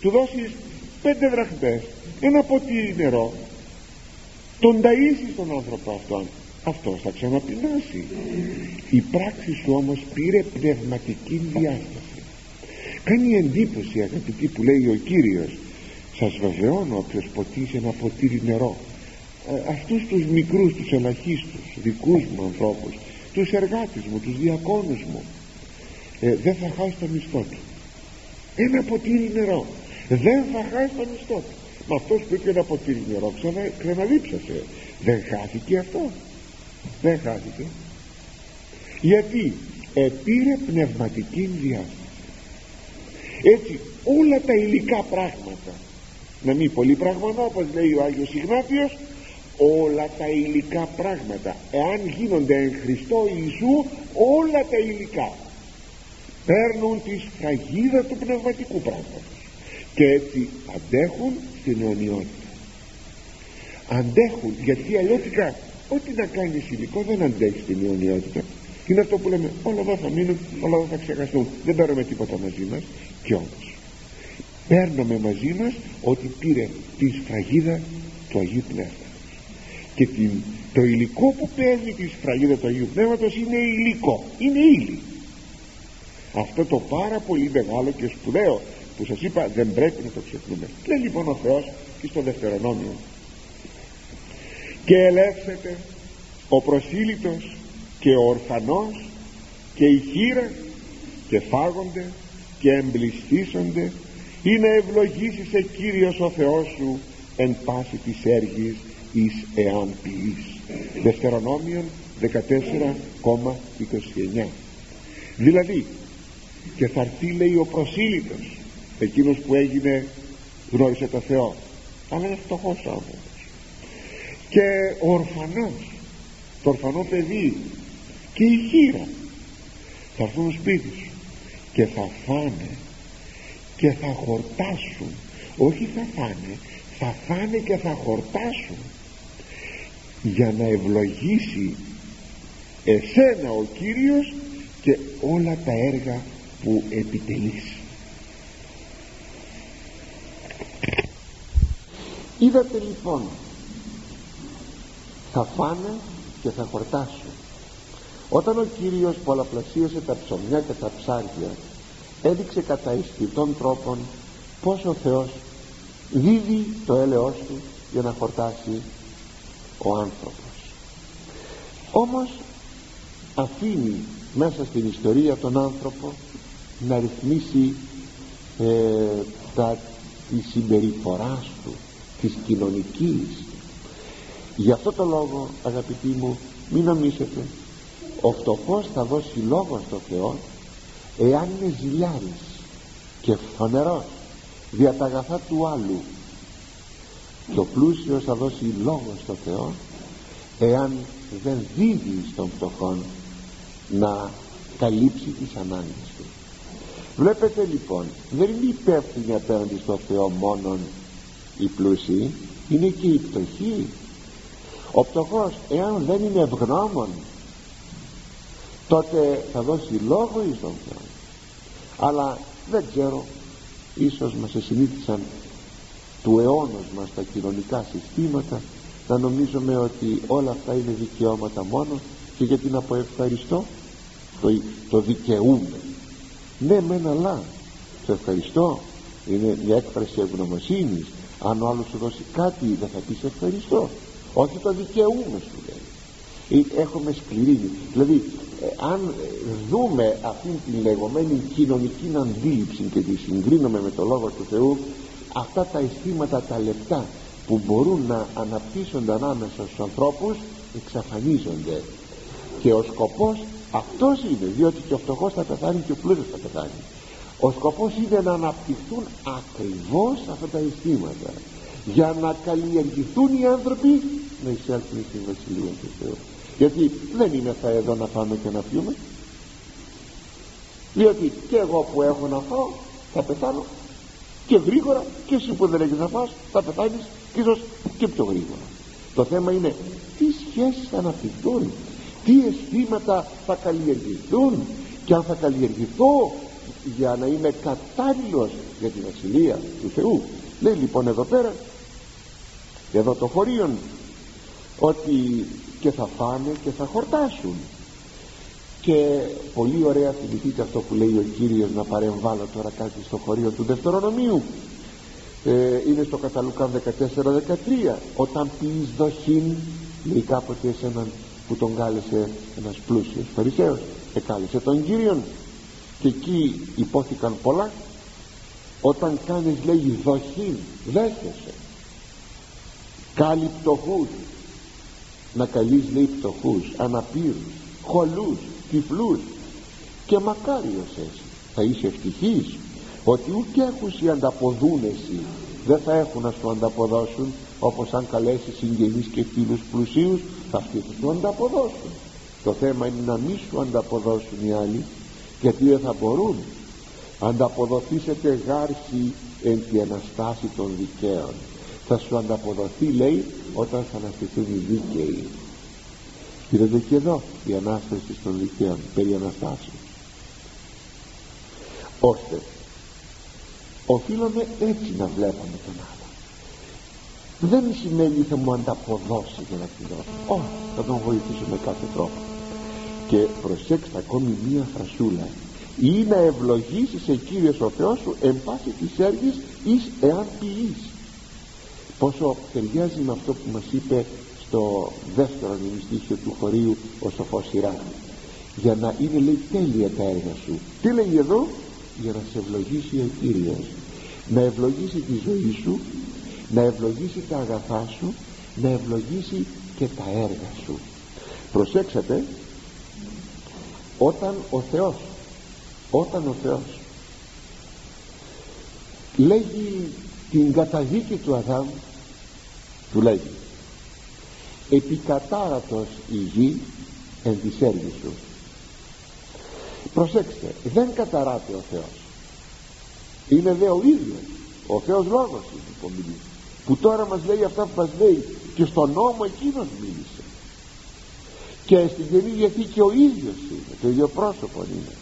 [SPEAKER 1] του δώσεις πέντε δραχμές ένα ποτήρι νερό τον ταΐσεις τον άνθρωπο αυτόν αυτός θα ξαναπεινάσει. Η πράξη σου όμως πήρε πνευματική διάσταση. Κάνει εντύπωση αγαπητή που λέει ο Κύριος σας βεβαιώνω όποιος ποτίσει ένα ποτήρι νερό. Ε, αυτούς τους μικρούς τους ελαχίστους δικούς μου ανθρώπους τους εργάτες μου, τους διακόνους μου ε, δεν θα χάσει το μισθό του. Ένα ποτήρι νερό. Δεν θα χάσει το μισθό του. Μα αυτός που είπε ένα ποτήρι νερό ξανα, ξαναδίψασε δεν χάθηκε αυτό. Δεν χάθηκε. Γιατί; Επήρε πνευματική διάσταση έτσι όλα τα υλικά πράγματα να μην πολύ πράγματα όπως λέει ο Άγιος Ιγνάτιος όλα τα υλικά πράγματα εάν γίνονται εν Χριστώ Ιησού όλα τα υλικά παίρνουν τη σφραγίδα του πνευματικού πράγματος και έτσι αντέχουν στην αιωνιότητα. Αντέχουν γιατί αλλιώτικα ό,τι να κάνεις υλικό δεν αντέχεις στην αιωνιότητα. Είναι αυτό που λέμε όλα εδώ θα μείνουν όλα εδώ θα ξεχαστούν. Δεν παίρνουμε τίποτα μαζί μας. Και όμως παίρνουμε μαζί μας ότι πήρε τη σφραγίδα του Αγίου Πνεύματος. Και την, το υλικό που παίρνει τη σφραγίδα του Αγίου Πνεύματος είναι υλικό είναι ύλη. Αυτό το πάρα πολύ μεγάλο και σπουδαίο που σας είπα δεν πρέπει να το ξεχνούμε. Λέει λοιπόν ο Θεός και στο δευτερονόμιο. Και ελεύσεται ο προσήλυτος και ο ορφανός και η χείρα και φάγονται και εμπληστήσονται ή να ευλογήσεις σε Κύριος ο Θεός σου εν πάση της έργης εις εάν ποιείς. Δευτερονόμιον 14,29 δηλαδή και θα έρθει λέει ο προσήλυτος εκείνος που έγινε γνώρισε το Θεό. Αλλά είναι φτωχός άνθρωπος. Και ο ορφανός το ορφανό παιδί και η χείρα. Θα έρθουν σπίτι σου και θα φάνε και θα χορτάσουν. Όχι θα φάνε θα φάνε και θα χορτάσουν. Για να ευλογήσει εσένα ο Κύριος και όλα τα έργα που επιτελείς. Είδατε λοιπόν θα φάνε και θα χορτάσουν. Όταν ο Κύριος πολλαπλασίασε τα ψωμιά και τα ψάρια έδειξε κατά αισθητών τρόπων πως ο Θεός δίδει το έλεος του για να χορτάσει ο άνθρωπος. Όμως αφήνει μέσα στην ιστορία τον άνθρωπο να ρυθμίσει ε, τα, τη συμπεριφορά του της κοινωνικής. Γι' αυτό το λόγο αγαπητοί μου μην νομίσετε ο φτωχός θα δώσει λόγο στο Θεό εάν είναι ζηλιάρης και φανερός δια τα αγαθά του άλλου και ο πλούσιος θα δώσει λόγο στο Θεό εάν δεν δίδει στον φτωχόν να καλύψει τις ανάγκες του. Βλέπετε λοιπόν δεν είναι υπεύθυνοι απέναντι στο Θεό μόνον οι πλούσιοι είναι και οι πτωχοί ο πτωχός εάν δεν είναι ευγνώμων τότε θα δώσει λόγο εις τον Θεό αλλά δεν ξέρω ίσως μας εσυνήθισαν του αιώνος μας τα κοινωνικά συστήματα να νομίζουμε ότι όλα αυτά είναι δικαιώματα μόνος και γιατί να πω ευχαριστώ το, το δικαιούμε ναι μεν αλλά το ευχαριστώ είναι μια έκφραση ευγνωμοσύνης. Αν ο άλλος σου δώσει κάτι δεν θα πεις ευχαριστώ. Όχι το δικαιούμε σου λέει. Ε, έχουμε σκληρή δηλαδή ε, αν δούμε αυτήν την λεγόμενη κοινωνική αντίληψη και τη συγκρίνουμε με το Λόγο του Θεού αυτά τα αισθήματα τα λεπτά που μπορούν να αναπτύσσονται ανάμεσα στους ανθρώπους εξαφανίζονται. Και ο σκοπός αυτός είναι διότι και ο φτωχός θα πεθάνει και ο πλούσιος θα πεθάνει. Ο σκοπός είναι να αναπτυχθούν ακριβώς αυτά τα αισθήματα για να καλλιεργηθούν οι άνθρωποι να εισέλθουν στην Βασιλεία του Θεού γιατί δεν είναι θα εδώ να πάμε και να πιούμε. Διότι και εγώ που έχω να φάω θα πεθάνω. Και γρήγορα και εσύ που δεν έχεις να φας θα πεθάνεις. Και ίσως και πιο γρήγορα. Το θέμα είναι τι σχέσεις θα αναπτυχθούν τι αισθήματα θα καλλιεργηθούν. Και αν θα καλλιεργηθώ για να είμαι κατάλληλος για την ασυλία του Θεού. Λέει λοιπόν εδώ πέρα εδώ το χωρίον ότι και θα φάνε και θα χορτάσουν. Και πολύ ωραία θυμηθείτε αυτό που λέει ο Κύριος να παρεμβάλλω τώρα κάτι στο χωρίο του Δευτερονομίου. Ε, είναι στο καταλουκάν 14-13 όταν πεις δοχήν λέει κάποτε σε έναν που τον κάλεσε ένας πλούσιος φαρισαίος εκάλεσε τον Κύριον. Και εκεί υπόθηκαν πολλά. Όταν κάνεις λέει δοχήν δέχεσαι. Κάλει πτωχούς να καλείς λέει πτωχούς αναπήρους χολούς τυφλούς και μακάριος εσύ. Θα είσαι ευτυχής ότι ούτε έχουν οι ανταποδούνεσαι δεν θα έχουν να σου ανταποδώσουν όπως αν καλέσεις συγγενείς και φίλους πλουσίους θα αυτοί θα σου ανταποδώσουν. Το θέμα είναι να μην σου ανταποδώσουν οι άλλοι γιατί δεν θα μπορούν. Ανταποδοθήσετε γάρση εν τη αναστάση των δικαίων θα σου ανταποδοθεί λέει όταν θα αναστηθούν οι δίκαιοι. Είδατε και εδώ η Ανάσταση των δικαίων περί Αναστάσεως. Ώστε οφείλουμε έτσι να βλέπουμε τον άλλο δεν σημαίνει θα μου ανταποδώσει για να τη δώσω. Όχι θα τον βοηθήσω με κάθε τρόπο. Και προσέξτε ακόμη μία φρασούλα. Ή να ευλογήσεις Κύριος ο Θεός σου εν πάση της έργης εις εάν ποιείς πόσο ταιριάζει με αυτό που μας είπε στο δεύτερο νημιστήχιο του χωρίου ο σοφός Σιρά για να είναι λέει τέλεια τα έργα σου. Τι λέει εδώ; Για να σε ευλογήσει ο Κύριος. Να ευλογήσει τη ζωή σου να ευλογήσει τα αγαθά σου να ευλογήσει και τα έργα σου. Προσέξατε όταν ο Θεός όταν ο Θεός λέγει την καταδίκη του Αδάμ του λέγει επικατάρατος η γη εν της έργης σου προσέξτε δεν καταράται ο Θεός. Είναι δε ο ίδιος. Ο Θεός λόγος είναι που μιλεί. Που τώρα μας λέει αυτά που μας λέει και στον νόμο εκείνος μίλησε. Και στην Καινή Διαθήκη ο ίδιος είναι το ίδιο πρόσωπο είναι.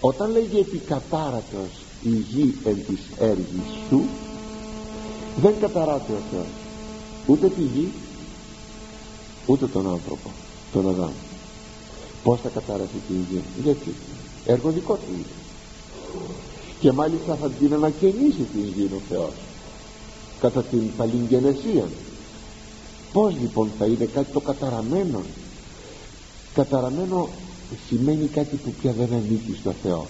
[SPEAKER 1] Όταν λέγει επικατάρατος η γη εν της έργης σου δεν καταράται ο Θεός ούτε τη γη ούτε τον άνθρωπο τον Αδάμ πως θα κατάρασε τη γη; Γιατί; Έργο δικό του είναι και μάλιστα θα την ανακαινήσει την γη ο Θεός κατά την παλιγγενεσία. Πως λοιπόν θα είναι κάτι το καταραμένο; Καταραμένο σημαίνει κάτι που πια δεν ανήκει στο Θεό.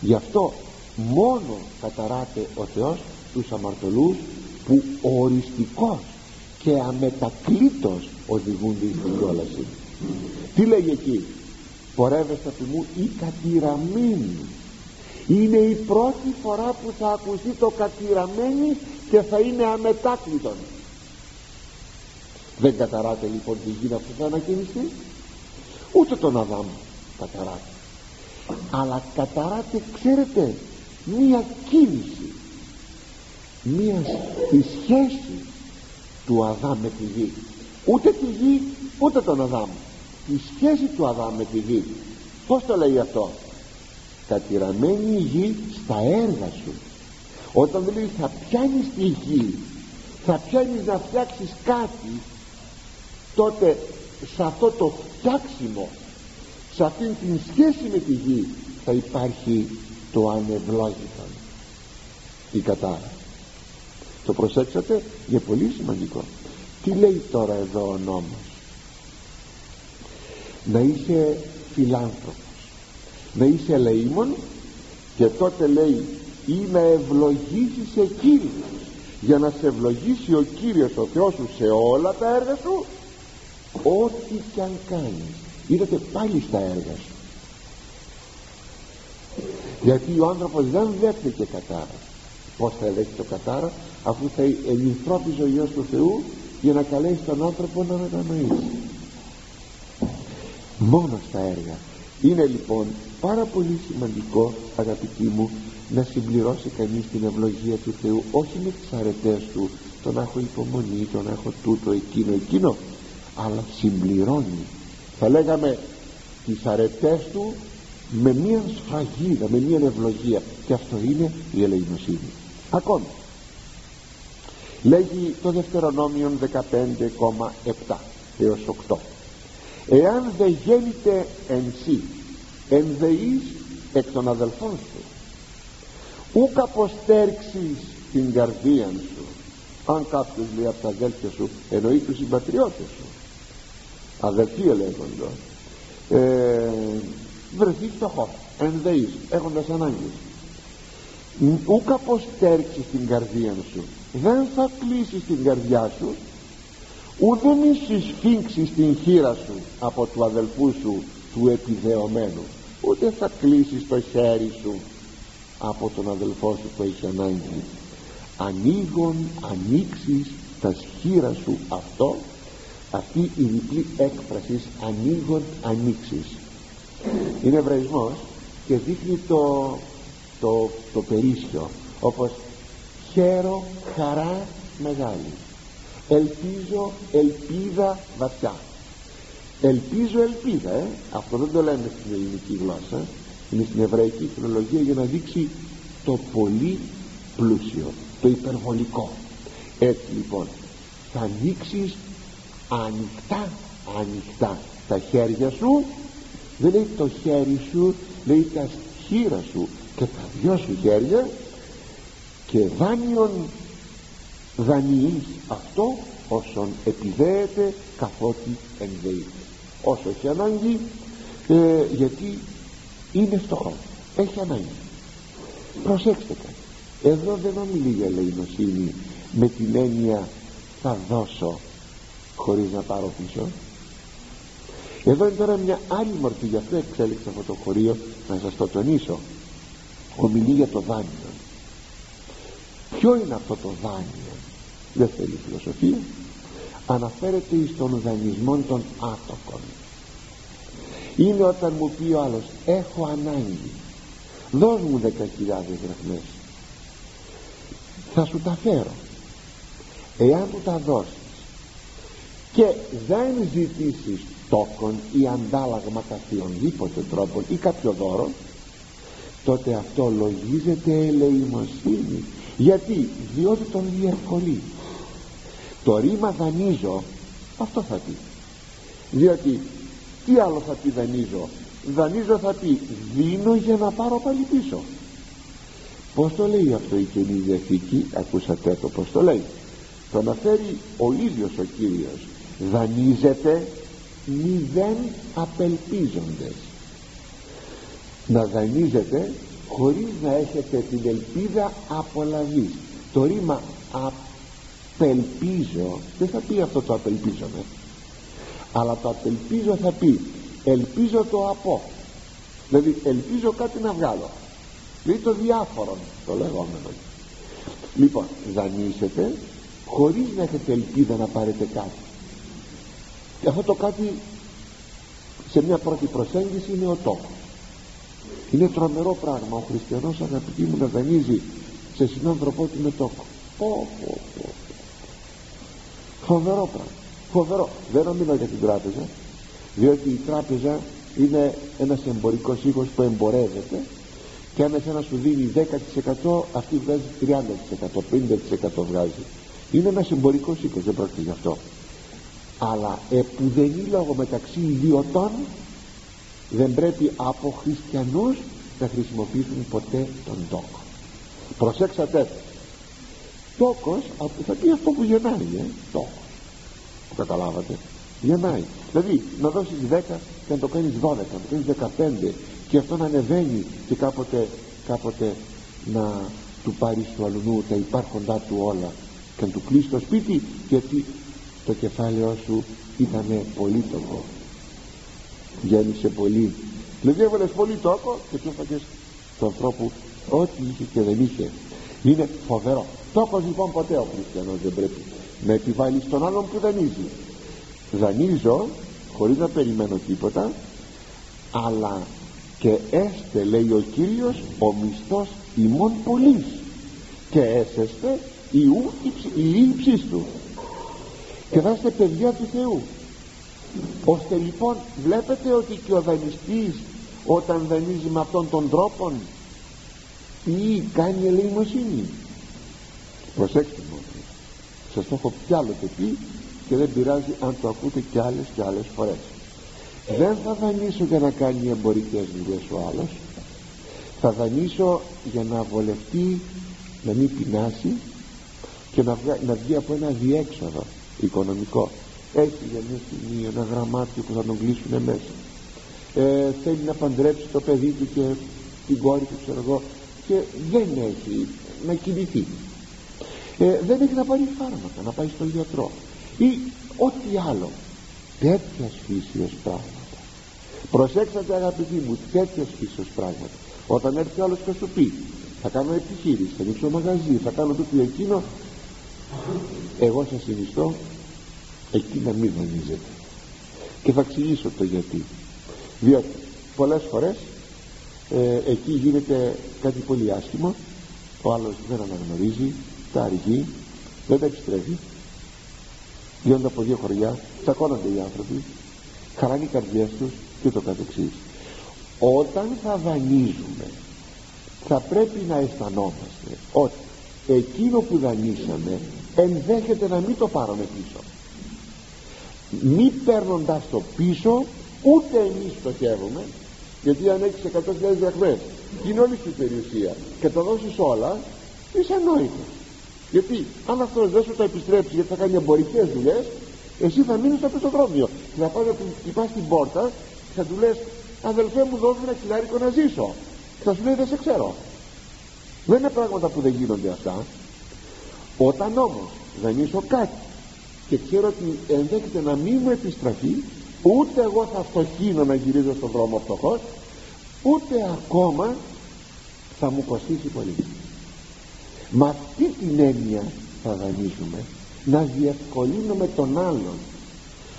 [SPEAKER 1] Γι' αυτό μόνο καταράται ο Θεός τους αμαρτωλούς που οριστικός και αμετακλήτως οδηγούνται στην κόλαση. Τι λέει εκεί; Πορεύεστε του μου ή κατηραμένοι είναι η πρώτη φορά που θα ακουστεί το κατηραμένη και θα είναι αμετάκλητον. Δεν καταράτε λοιπόν τη γη που θα ανακοινηθεί ούτε τον Αδάμ καταράτε. Αλλά καταράτε ξέρετε μία κίνηση μία τη σχέση του Αδάμ με τη γη. Ούτε τη γη ούτε τον Αδάμ. Τη σχέση του Αδάμ με τη γη. Πως το λέει αυτό; Κατηραμένη η γη στα έργα σου. Όταν λέει θα πιάνεις τη γη θα πιάνεις να φτιάξεις κάτι τότε σε αυτό το φτιάξιμο σε αυτήν την σχέση με τη γη θα υπάρχει το ανευλόγητο η κατάρα το προσέξατε; Για πολύ σημαντικό. Τι λέει τώρα εδώ ο νόμος; Να είσαι φιλάνθρωπος. Να είσαι ελεήμων και τότε λέει ή να ευλογήσεις σε Κύριος για να σε ευλογήσει ο Κύριος ο Θεός σου σε όλα τα έργα σου ό,τι κι αν κάνεις είδατε πάλι στα έργα σου. Γιατί ο άνθρωπος δεν δέχτηκε κατάρα. Πως θα δέχει το κατάρα; Αφού θα ενυθρώπιζε ο Υιός του Θεού για να καλέσει τον άνθρωπο να μετανοήσει. Μόνο στα έργα. Είναι λοιπόν πάρα πολύ σημαντικό αγαπητοί μου να συμπληρώσει κανείς την ευλογία του Θεού όχι με τις αρετές του το να έχω υπομονή, το να έχω τούτο, εκείνο, εκείνο αλλά συμπληρώνει. Θα λέγαμε τις αρετές του με μια σφραγίδα, με μια ευλογία. Και αυτό είναι η ελεημοσύνη. Ακόμη λέγει το δευτερονόμιο 15,7 έως 8 εάν δεν γέννηται εν σύ ενδεείς εκ των αδελφών σου ούκ αποστέρξεις την καρδία σου αν κάποιος λέει από τα αδέλφια σου εννοεί τους συμπατριώτες σου αδελφοί λέγοντο ε, βρεθείς φτωχός ενδεείς έχοντας ανάγκη ούκ αποστέρξεις την καρδία σου δεν θα κλείσεις την καρδιά σου ούτε μη συσφίξεις την χείρα σου από του αδελφού σου του επιδεωμένου ούτε θα κλείσεις το χέρι σου από τον αδελφό σου που έχει ανάγκη. Ανοίγον ανοίξεις τα σχήρα σου αυτό. Αυτή η διπλή έκφραση ανοίγον ανοίξεις. Είναι εβραϊσμός και δείχνει το, το, το περίσσιο όπως χαίρο χαρά μεγάλη. Ελπίζω ελπίδα βαθιά. Ελπίζω ελπίδα ε; αυτό δεν το λέμε στην ελληνική γλώσσα. Είναι στην εβραϊκή φιλολογία για να δείξει το πολύ πλούσιο το υπερβολικό. Έτσι λοιπόν θα ανοίξεις ανοιχτά ανοιχτά τα χέρια σου. Δεν λέει το χέρι σου λέει τα χείρα σου. Και τα δυο σου χέρια και δάνειον δανειείς αυτό όσον επιδέεται καθότι ενδεείται. Όσο έχει ανάγκη ε, γιατί είναι φτωχό έχει ανάγκη. Προσέξτε κάτι. Εδώ δεν ομιλεί για ελεημοσύνη με την έννοια θα δώσω χωρίς να πάρω πίσω εδώ είναι τώρα μια άλλη μορφή. Γι' αυτό εξέλιξα αυτό το χωρίο. Να σας το τονίσω. Ομιλεί για το δάνειο ποιο είναι αυτό το δάνειο; Δεν θέλει φιλοσοφία. Αναφέρεται στον δανεισμό των άτοκων. Είναι όταν μου πει ο άλλος έχω ανάγκη. Δώσ' μου δέκα χιλιάδες δραχμές. Θα σου τα φέρω. Εάν μου τα δώσεις και δεν ζητήσεις τόκον ή αντάλλαγμα καθιονδήποτε τρόπο ή κάποιο δώρο τότε αυτό λογίζεται ελεημοσύνη γιατί διότι τον διευκολύνει. Το ρήμα δανείζω αυτό θα πει. Διότι τι άλλο θα πει δανείζω; Δανείζω θα πει δίνω για να πάρω πάλι πίσω. Πως το λέει αυτό η Καινή Διαθήκη; Ακούσατε το πως το λέει. Το αναφέρει ο ίδιος ο Κύριος. Δανείζεται μηδέν απελπίζοντες. Να δανείζετε χωρίς να έχετε την ελπίδα απολαβής. Το ρήμα απελπίζω δεν θα πει αυτό το απελπίζομαι αλλά το απελπίζω θα πει ελπίζω το από δηλαδή ελπίζω κάτι να βγάλω δηλαδή το διάφορο το λεγόμενο. Λοιπόν δανείσετε χωρίς να έχετε ελπίδα να πάρετε κάτι. Και αυτό το κάτι σε μια πρώτη προσέγγιση είναι ο τόκος είναι τρομερό πράγμα. Ο χριστιανός αγαπητή μου να δανείζει σε συνάνθρωπό του με τόκο. Πω, πω, πω. φοβερό πράγμα. Φοβερό. Δεν νομίζω για την τράπεζα διότι η τράπεζα είναι ένας εμπορικός οίκος που εμπορεύεται και αν εσένα σου δίνει 10% αυτή βγάζει 30% 50% βγάζει. Είναι ένας εμπορικός οίκος δεν πρόκειται γι' αυτό. Αλλά επουδενή λόγο μεταξύ ιδιωτών δεν πρέπει από χριστιανούς να χρησιμοποιήσουν ποτέ τον τόκο. Προσέξατε τόκος θα πει αυτό που γεννάει ε; τόκος. Που καταλάβατε. Γεννάει. Δηλαδή να δώσεις 10 και να το κάνεις 12 να το κάνεις 15 και αυτό να ανεβαίνει και κάποτε κάποτε να του πάρει του αλουνού τα υπάρχοντά του όλα και να του κλείσει το σπίτι γιατί το κεφάλαιό σου ήταν πολύτοκο γέννησε πολύ. Δηλαδή έβαλες πολύ τόκο και του έφαγες του ανθρώπου ό,τι είχε και δεν είχε. Είναι φοβερό. Τόκος λοιπόν ποτέ ο χριστιανός δεν πρέπει να επιβάλλει στον άλλον που δανείζει δανείζω χωρίς να περιμένω τίποτα αλλά και έστε λέει ο Κύριος ο μισθός ημών πολλής. Και έσεστε ιού η ύψης του και θα είστε παιδιά του Θεού ώστε λοιπόν βλέπετε ότι και ο δανειστής όταν δανείζει με αυτόν τον τρόπο ή κάνει ελεημοσύνη. Προσέξτε μόνο σας το έχω κι άλλοτε πει και δεν πειράζει αν το ακούτε κι άλλες και άλλες φορές. Δεν θα δανείσω για να κάνει εμπορικές δουλειές ο άλλος. Θα δανείσω για να βολευτεί να μην πεινάσει και να, να βγει από ένα διέξοδο οικονομικό έχει για μια στιγμή ένα γραμμάτιο που θα τον κλείσουν μέσα. Ε, θέλει να παντρέψει το παιδί του και την κόρη του ξέρω εγώ και δεν έχει να κινηθεί. Ε, δεν έχει να πάρει φάρμακα να πάει στον γιατρό. Ή ό,τι άλλο. Τέτοιας φύσεως πράγματα. Προσέξατε αγαπητοί μου τέτοιας φύσεως πράγματα. Όταν έρθει άλλος και σου πει θα κάνω επιχείρηση, θα ανοίξω μαγαζί, θα κάνω τούτο εκείνο εγώ σας συνιστώ εκεί να μην δανείζετε και θα εξηγήσω το γιατί. Διότι πολλές φορές ε, εκεί γίνεται κάτι πολύ άσχημο. Ο άλλος δεν αναγνωρίζει τα αργεί δεν τα επιστρέφει. Βγαίνονται από δύο χωριά τσακώνονται οι άνθρωποι χαράνε οι καρδιές τους και το καθεξής. Όταν θα δανείζουμε θα πρέπει να αισθανόμαστε ότι εκείνο που δανείσαμε ενδέχεται να μην το πάρουμε πίσω μη παίρνοντας το πίσω ούτε εμείς στοχεύουμε γιατί αν έχεις 100.000 δραχμές και είναι όλη η περιουσία και τα δώσεις όλα είσαι ανόητος. Γιατί αν αυτός δεν σου το επιστρέψει γιατί θα κάνει εμπορικές δουλειές εσύ θα μείνεις στο πεζοδρόμιο. Και θα πας να πας στην πόρτα και θα του λες αδελφέ μου δώσε ένα χιλιάρικο να ζήσω και θα σου λέει δεν σε ξέρω δεν είναι πράγματα που δεν γίνονται αυτά. Όταν όμως δανείσω κάτι και ξέρω ότι ενδέχεται να μην μου επιστραφεί ούτε εγώ θα φτωχύνω να γυρίζω στον δρόμο φτωχός ούτε ακόμα θα μου κοστίσει πολύ. Με αυτή την έννοια θα δανείζουμε να διευκολύνουμε τον άλλον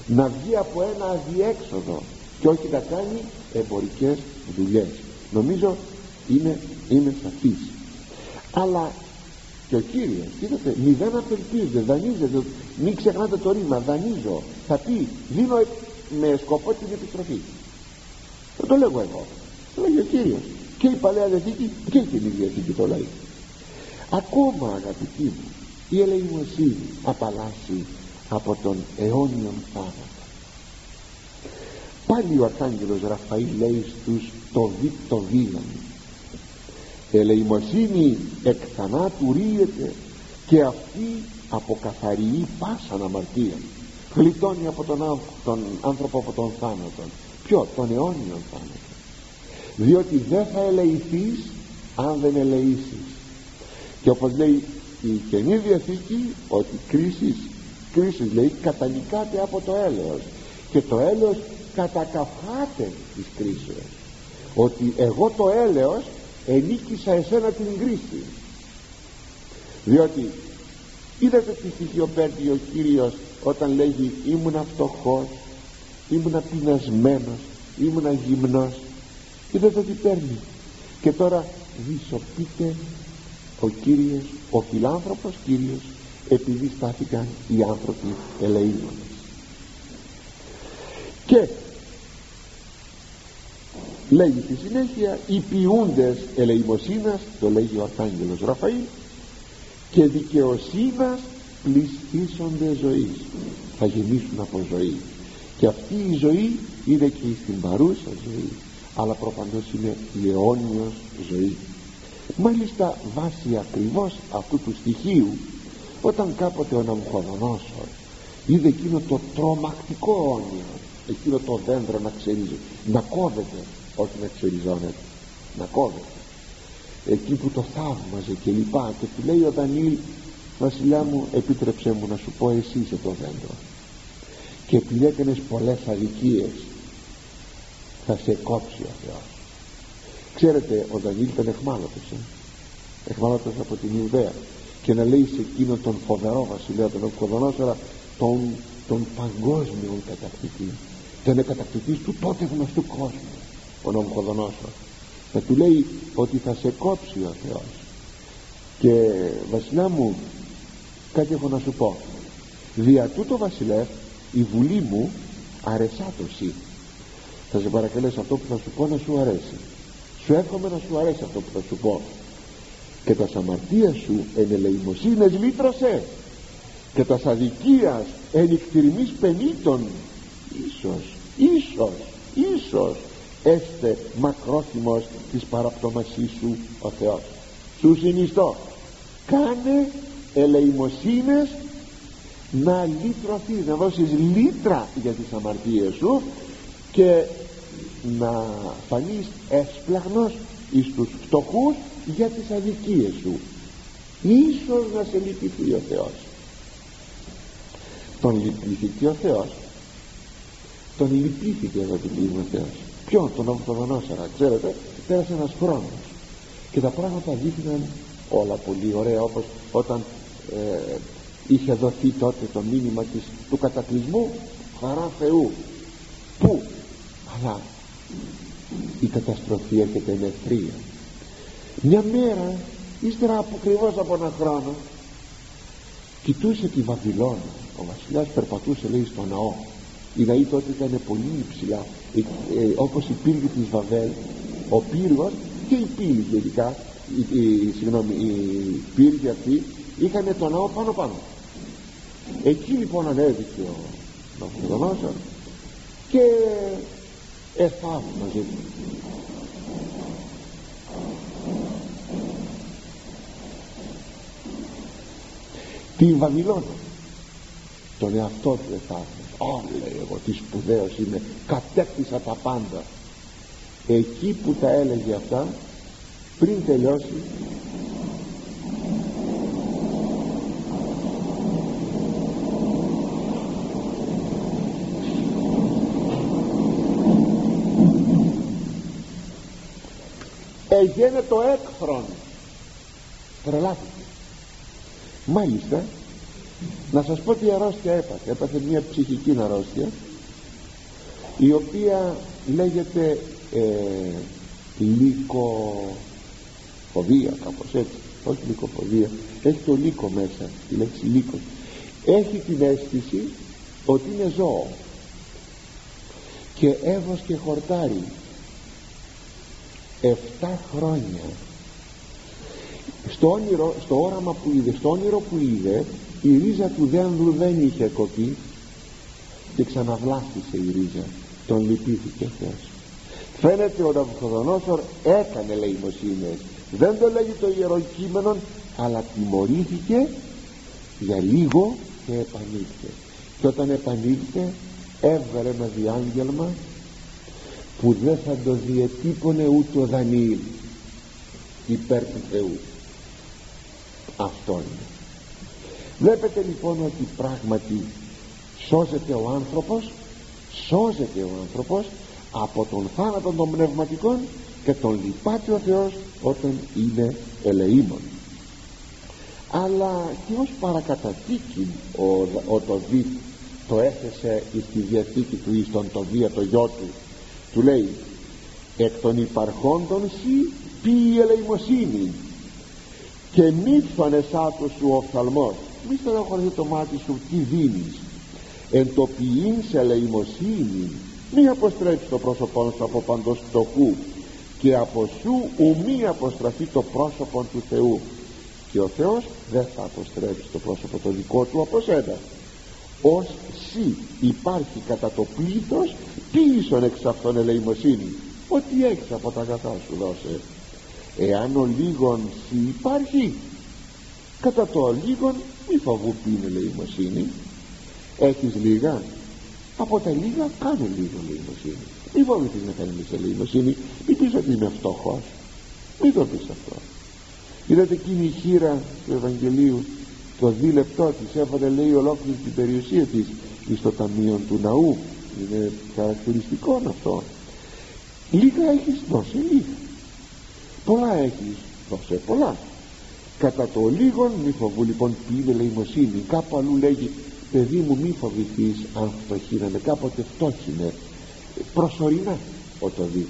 [SPEAKER 1] να βγει από ένα αδιέξοδο και όχι να κάνει εμπορικές δουλειές. Νομίζω είναι, είναι σαφής. Αλλά και ο Κύριος είδατε μηδέν απελπίζεται δανείζεται μην ξεχνάτε το ρήμα δανείζω. Θα πει δίνω με σκοπό την επιστροφή. Δεν το λέγω εγώ. Το λέγει ο Κύριος. Και η Παλαιά Διαθήκη και η Καινή Διαθήκη το λέει. Ακόμα αγαπητοί μου η ελεημοσύνη απαλλάσσει από τον αιώνιον θάνατο. Πάλι ο Αρχάγγελος Ραφαήλ λέει στους το, το ελεημοσύνη εκ θανάτου ρίεται και αυτή αποκαθαριεί πάσαν αμαρτία γλιτώνει από τον, τον άνθρωπο από τον θάνατο. Ποιο; Τον αιώνιο θάνατο. Διότι δεν θα ελεηθείς αν δεν ελεήσεις. Και όπως λέει η Καινή Διαθήκη ότι κρίσεις, κρίσεις λέει κατανικάται από το έλεος. Και το έλεος κατακαφάται της κρίσεως. Ότι εγώ το έλεος ενίκησα εσένα την κρίση διότι είδατε τι στοιχείο παίρνει ο Κύριος όταν λέγει ήμουνα φτωχός ήμουνα πεινασμένος ήμουνα γυμνός είδατε τι παίρνει. Και τώρα δισοπείται ο Κύριος ο φιλάνθρωπος Κύριος επειδή στάθηκαν οι άνθρωποι ελεήμονες. Και λέγει στη συνέχεια οι ποιούντες ελεημοσύνας το λέγει ο Αρχάγγελος Ραφαήλ και δικαιοσύνας πληστήσονται ζωής θα γεννήσουν από ζωή. Και αυτή η ζωή είναι και στην παρούσα ζωή αλλά προφανώς είναι η αιώνιος ζωή. Μάλιστα βάσει ακριβώς αυτού του στοιχείου όταν κάποτε ο Ναμχοδονόσορ είδε εκείνο το τρομακτικό όνειρο εκείνο το δέντρο να ξερίζει να κόβεται όχι να ξεριζώνεται. Να κόβεται. Εκεί που το θαύμαζε και λοιπά και του λέει ο Δανίλ βασιλιά μου επίτρεψέ μου να σου πω εσύ είσαι το δέντρο και επειδή έκανες πολλές αδικίες. Θα σε κόψει ο Θεός. Ξέρετε ο Δανίλ ήταν εχμάλωτος ε; εχμάλωτος από την Ιουδαία. Και να λέει σε εκείνον τον φοβερό βασιλιά τον Οκοδονόσορα τον, τον παγκόσμιο κατακτητή. Ήταν κατακτητής του τότε γνωστού κόσμου ο Νομκοδονόσορ θα του λέει ότι θα σε κόψει ο Θεός. Και βασιλιά μου κάτι έχω να σου πω. Δια τούτο βασιλεύ η βουλή μου αρεσάτωση θα σε παρακαλέσω αυτό που θα σου πω να σου αρέσει. Σου εύχομαι να σου αρέσει αυτό που θα σου πω. Και τα σαμαρτία σου εν ελεημοσύνες λύτρωσε. Και τα σαδικίας εν εκτιρμής πενήτων ίσως ίσως ίσως έστε μακρόθυμος της παραπτωμασής σου ο Θεός. Σου συνιστώ. Κάνε ελεημοσύνες να λύτρωθείς να δώσεις λύτρα για τις αμαρτίες σου και να φανείς έσπλαγνος εις τους φτωχούς για τις αδικίες σου. Ίσως να σε λυπηθεί ο Θεός. Τον λυπηθεί ο Θεός. Τον λυπήθηκε εδώ την ο Θεός ποιον τον Ορθοδονόσαρα ξέρετε πέρασε ένας χρόνος. Και τα πράγματα δείχναν όλα πολύ ωραία όπως όταν ε, είχε δοθεί τότε το μήνυμα της, του κατακλυσμού χαρά Θεού πού; Αλλά η καταστροφή έρχεται με ευθρία μια μέρα ύστερα από ακριβώς από ένα χρόνο κοιτούσε τη Βαβυλώνα. Ο βασιλιάς περπατούσε λέει στο ναό οι ναοί τότε ήταν πολύ υψηλά. Ε, ε, όπως η πύργη της Βαβέλ ο πύργος και η πύλη γενικά η, η, συγγνώμη, η πύργη αυτή είχαν το ναό πάνω πάνω. Εκεί λοιπόν ανέβηκε ο Ναυτοδονόσορ και εφάβμαζε τη Βαβυλώνα. Τον εαυτό του εφάβμαζε Ω λέει εγώ τι σπουδαίος είμαι. Κατέκτησα τα πάντα. Εκεί που τα έλεγε αυτά πριν τελειώσει έγινε το έκφρον. Τρελάθηκε. Μάλιστα να σας πω τι αρρώστια έπαθε. Έπαθε μια ψυχική αρρώστια η οποία λέγεται ε, λύκοφοβία κάπως έτσι. Όχι λύκοφοβία έχει το λύκο μέσα τη λέξη λύκος. Έχει την αίσθηση ότι είναι ζώο. Και έβος και χορτάρι. 7 χρόνια. Στο, όνειρο, στο όραμα που είδε στο όνειρο που είδε η ρίζα του δένδρου δεν είχε κοπεί και ξαναβλάστησε η ρίζα. Τον λυπήθηκε ο Θεός φαίνεται ο Ναβουχοδονόσορ έκανε λαϊμοσύνες δεν το λέγει το ιερό κείμενο αλλά τιμωρήθηκε για λίγο και επανήλθε. Και όταν επανήλθε έβγαλε ένα διάγγελμα που δεν θα το διετύπωνε ούτε ο Δανιήλ υπέρ του Θεού. Αυτό είναι βλέπετε λοιπόν ότι πράγματι σώζεται ο άνθρωπος σώζεται ο άνθρωπος από τον θάνατο των πνευματικών και τον λυπάται ο Θεός όταν είναι ελεήμων. Αλλά και ως παρακαταθήκη ο, ο το δι το έθεσε στη διαθήκη του εις τον το βία το γιο του του λέει εκ των υπαρχόντων σι ποιη ελεημοσύνη και μη φανεσάτο σου ο οφθαλμός μη στενοχωρηθεί το μάτι σου τι δίνεις. Εν το ποιήν σε ελεημοσύνη μη αποστρέψεις το πρόσωπό σου από παντός φτωχού και από σου ου μη αποστραφεί το πρόσωπο του Θεού. Και ο Θεός δεν θα αποστρέψει το πρόσωπο το δικό του από σένα. Ως σι υπάρχει κατά το πλήθος πίσω εξ αυτών ελεημοσύνη ό,τι έχεις από τα αγαθά σου δώσε. Εάν ο λίγον σι υπάρχει κατά το λίγον μη φοβού πει είναι ελεημοσύνη έχεις λίγα; Από τα λίγα κάνε λίγο ελεημοσύνη μη φοβηθείς να κάνεις ελεημοσύνη μη πεις ότι είμαι φτωχός. Μη το πεις αυτό. Είδατε εκείνη η χείρα του Ευαγγελίου το δίλεπτό της έφανε λέει ολόκληρη την περιουσία της στο ταμείο του ναού. Είναι χαρακτηριστικό αυτό. Λίγα έχεις δώσει λίγα. Πολλά έχεις δώσε πολλά κατά το λίγον μη φοβού λοιπόν τι είναι λαϊμοσύνη κάπου αλλού λέγει παιδί μου μη φοβηθείς αν φτωχύναμε κάποτε φτώχυνε προσωρινά ο το δει.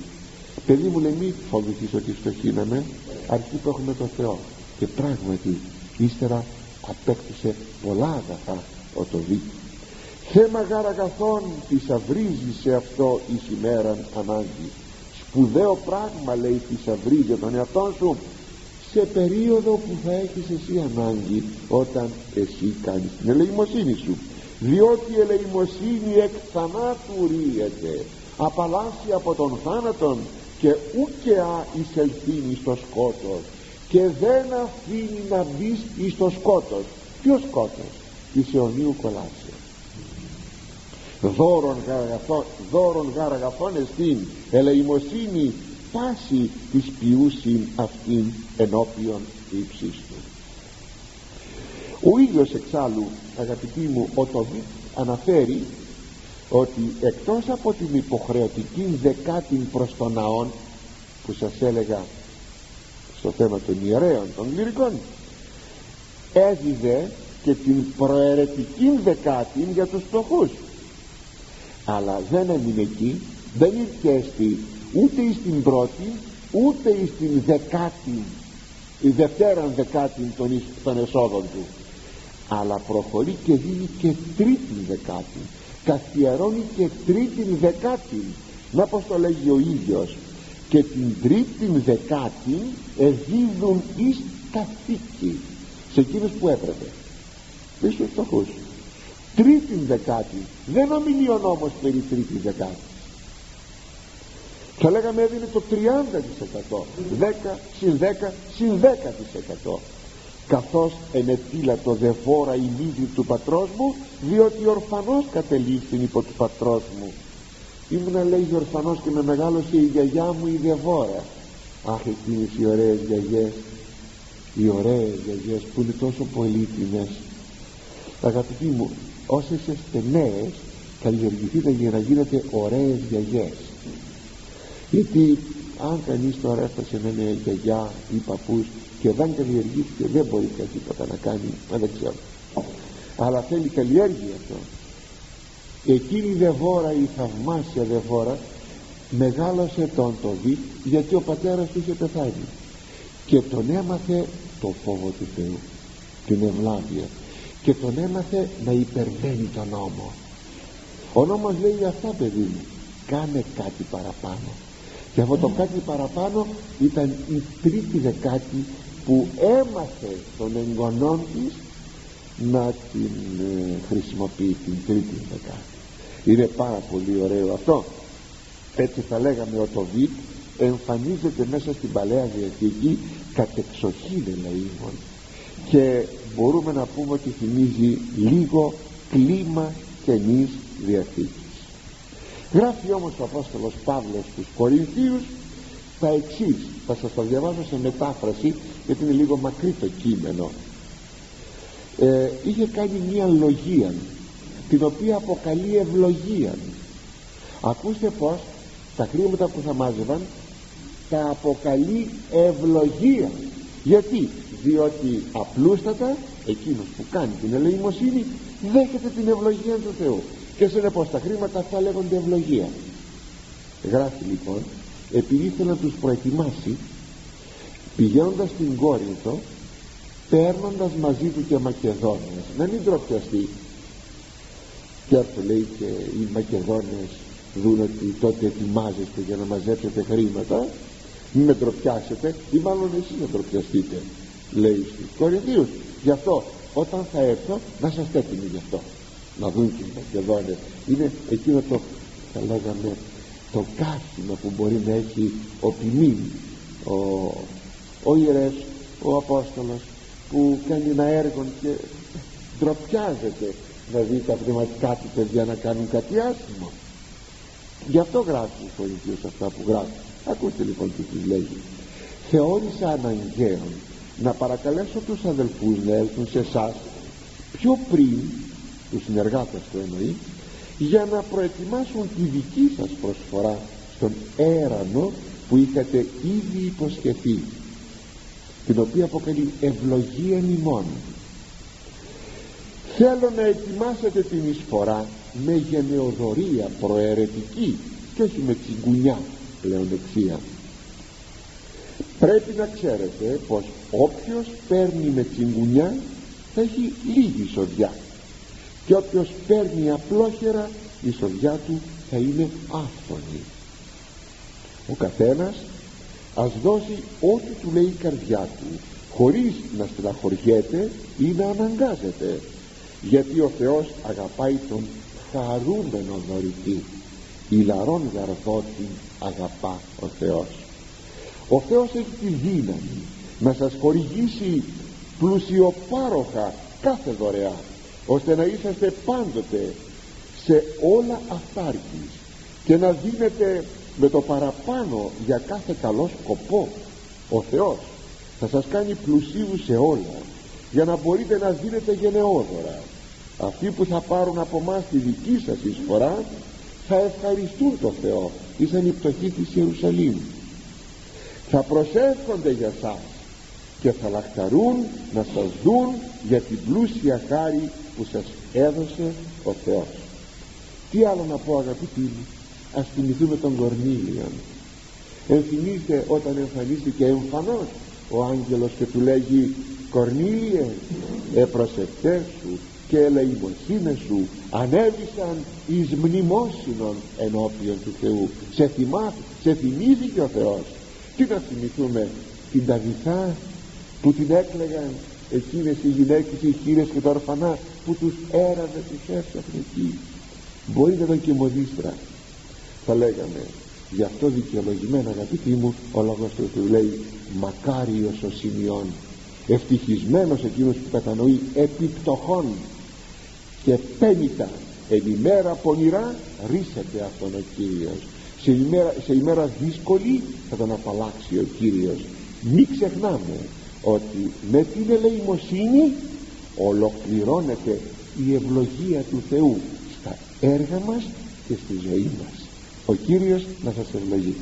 [SPEAKER 1] Παιδί μου λέει μη φοβηθείς ότι φτωχύναμε αρκεί που έχουμε το Θεό και πράγματι ύστερα απέκτησε πολλά αγαθά ο το δει. Θέμα γάρα αγαθών θησαυρίζει σε αυτό εις ημέραν ανάγκη. Σπουδαίο πράγμα λέει θησαυρίζει για τον εαυτό σου σε περίοδο που θα έχεις εσύ ανάγκη όταν εσύ κάνεις την ελεημοσύνη σου. Διότι η ελεημοσύνη εκ θανάτου ρίεται απαλλάσσει από τον θάνατον και ούκεα εισελθύνει στο σκότος και δεν αφήνει να μπει εις το σκότος. Ποιος σκότος; Της αιωνίου κολάσεως δώρον γαραγαθών δώρον γαραγαθών εστίν. Ελεημοσύνη πάση της ποιούσιν αυτήν ενώπιον ύψης του. Ο ίδιος εξάλλου αγαπητοί μου ο Τοβίτ αναφέρει ότι εκτός από την υποχρεωτική δεκάτη προς τον ναόν που σας έλεγα στο θέμα των ιερέων των λυρικών έδιδε και την προαιρετική δεκάτη για τους φτωχούς. Αλλά δεν έμεινε εκεί δεν ήρθε ούτε στην πρώτη ούτε στην δεκάτη η δευτέραν δεκάτη των, των εσόδων του. Αλλά προχωρεί και δίνει και τρίτη δεκάτη καθιερώνει και τρίτη δεκάτη. Να πως το λέγει ο ίδιος. Και την τρίτη δεκάτη εδίδουν εις καθήκη σε εκείνους που έπρεπε. Εις στους φτωχούς. Τρίτη δεκάτη. Δεν ομιλεί ο νόμος περί τρίτης δεκάτης θα λέγαμε έδινε το 30% 10 συν 10 συν 10% καθώς ενετήλα το δεφόρα η μύδη του πατρός μου διότι ορφανός κατελήφθην υπό του πατρός μου. Ήμουνα λέει ορφανός και με μεγάλωσε η γιαγιά μου η Δεβόρα. Αχ εκείνες οι ωραίες γιαγιές. Οι ωραίες γιαγιές που είναι τόσο πολύτιμες. Αγαπητοί μου όσες είστε νέες καλλιεργηθείτε για να γίνετε ωραίες γιαγιές γιατί αν κανείς τώρα έφτασε να είναι γιαγιά ή παππούς και δεν καλλιεργήθηκε δεν μπορεί κάτι τίποτα να κάνει μα δεν ξέρω. Αλλά θέλει καλλιέργεια αυτό. Εκείνη η δεβόρα η θαυμάσια δεβόρα μεγάλωσε τον το δι γιατί ο πατέρας του είχε πεθάνει. Και τον έμαθε το φόβο του Θεού την ευλάβεια. Και τον έμαθε να υπερβαίνει τον νόμο. Ο νόμος λέει αυτά παιδί μου κάνε κάτι παραπάνω και αυτό το κάτι παραπάνω ήταν η τρίτη δεκάτη που έμαθε τον εγγονών της να την ε, χρησιμοποιεί την τρίτη δεκάτη. Είναι πάρα πολύ ωραίο αυτό. Έτσι θα λέγαμε ο Τοβίτ εμφανίζεται μέσα στην Παλαιά Διαθήκη κατεξοχήν ελεήμων και μπορούμε να πούμε ότι θυμίζει λίγο κλίμα καινής Διαθήκης γράφει όμως ο Απόστολος Παύλος στους Κορινθίους τα εξής. Θα σας τα διαβάζω σε μετάφραση γιατί είναι λίγο μακρύ το κείμενο. Ε, είχε κάνει μια λογία την οποία αποκαλεί ευλογία. Ακούστε πως τα χρήματα που θα μάζευαν τα αποκαλεί ευλογία. Γιατί; Διότι απλούστατα εκείνος που κάνει την ελεημοσύνη δέχεται την ευλογία του Θεού και συνεπώς τα χρήματα αυτά λέγονται ευλογία. Γράφει λοιπόν επειδή ήθελε να τους προετοιμάσει πηγαίνοντας στην Κόρινθο παίρνοντας μαζί του και Μακεδόνες να μην τροπιαστεί και αυτό λέει και οι Μακεδόνες δουν ότι τότε ετοιμάζεστε για να μαζέψετε χρήματα μην με τροπιάσετε ή μάλλον εσείς να τροπιαστείτε λέει στους Κορινθίους. Γι' αυτό όταν θα έρθω να σας έτοιμοι γι' αυτό να δουν και οι Μακεδόνες είναι εκείνο το θα λέγαμε το κάθιμα που μπορεί να έχει ο ποιμήν ο, ο ιερές ο Απόστολος που κάνει ένα έργο και ντροπιάζεται να δει τα πνευματικά του παιδιά να κάνουν κάτι άσχημο. Γι' αυτό γράφει ο Κορινθίος αυτά που γράφει. Ακούστε λοιπόν τι τους λέγει. Θεώρησα αναγκαίο να παρακαλέσω τους αδελφούς να έλθουν σε εσάς πιο πριν τους συνεργάτες του εννοεί για να προετοιμάσουν τη δική σας προσφορά στον έρανο που είχατε ήδη υποσχεθεί την οποία αποκαλεί ευλογία ημών θέλω να ετοιμάσετε την εισφορά με γενεοδορία προαιρετική και όχι με τσιγκουνιά πλέον δεξία πρέπει να ξέρετε πως όποιος παίρνει με τσιγκουνιά θα έχει λίγη σοδιά και όποιος παίρνει απλόχερα η σοδιά του θα είναι άφθονη. Ο καθένας ας δώσει ό,τι του λέει η καρδιά του χωρίς να στεναχωριέται ή να αναγκάζεται. Γιατί ο Θεός αγαπάει τον χαρούμενο δωρητή. Ηλαρών γαρδότη αγαπά ο Θεός. Ο Θεός έχει τη δύναμη να σας χορηγήσει πλουσιοπάροχα κάθε δωρεά ώστε να είσαστε πάντοτε σε όλα αυτάρκης και να δίνετε με το παραπάνω για κάθε καλό σκοπό. Ο Θεός θα σας κάνει πλουσίους σε όλα για να μπορείτε να δίνετε γενναιόδωρα. Αυτοί που θα πάρουν από μας τη δική σας εισφορά θα ευχαριστούν το Θεό ήσαν οι πτωχοί της Ιερουσαλήμ. Θα προσεύχονται για σας και θα λαχταρούν να σας δουν για την πλούσια χάρη που σας έδωσε ο Θεός. Τι άλλο να πω αγαπητοί μου ας θυμηθούμε τον Κορνήλιον ενθυμίστε όταν εμφανίστηκε εμφανώς ο άγγελος και του λέγει Κορνήλιε επροσευτές σου και ελεημοσύνες σου ανέβησαν εις μνημόσυνον ενώπιον του Θεού. Σε θυμάται, σε θυμίζει και ο Θεός. Τι να θυμηθούμε την Ταβιθά που την έκλεγαν εκείνες οι γυναίκες οι χείρες και τα ορφανά που τους έραβε τους έφτιαχνε εκεί μπορεί να ήταν και μοδίστρα θα λέγαμε γι' αυτό δικαιολογημένα αγαπητοί μου ο λόγος του του λέει μακάριος ο σημειών ευτυχισμένος εκείνος που κατανοεί επιπτωχών. Και πένιτα εν ημέρα πονηρά ρίσεται αυτόν ο Κύριος. Σε ημέρα, σε ημέρα δύσκολη θα τον απαλλάξει ο Κύριος. Μην ξεχνάμε ότι με την ελεημοσύνη ολοκληρώνεται η ευλογία του Θεού στα έργα μας και στη ζωή μας. Ο Κύριος να σας ευλογεί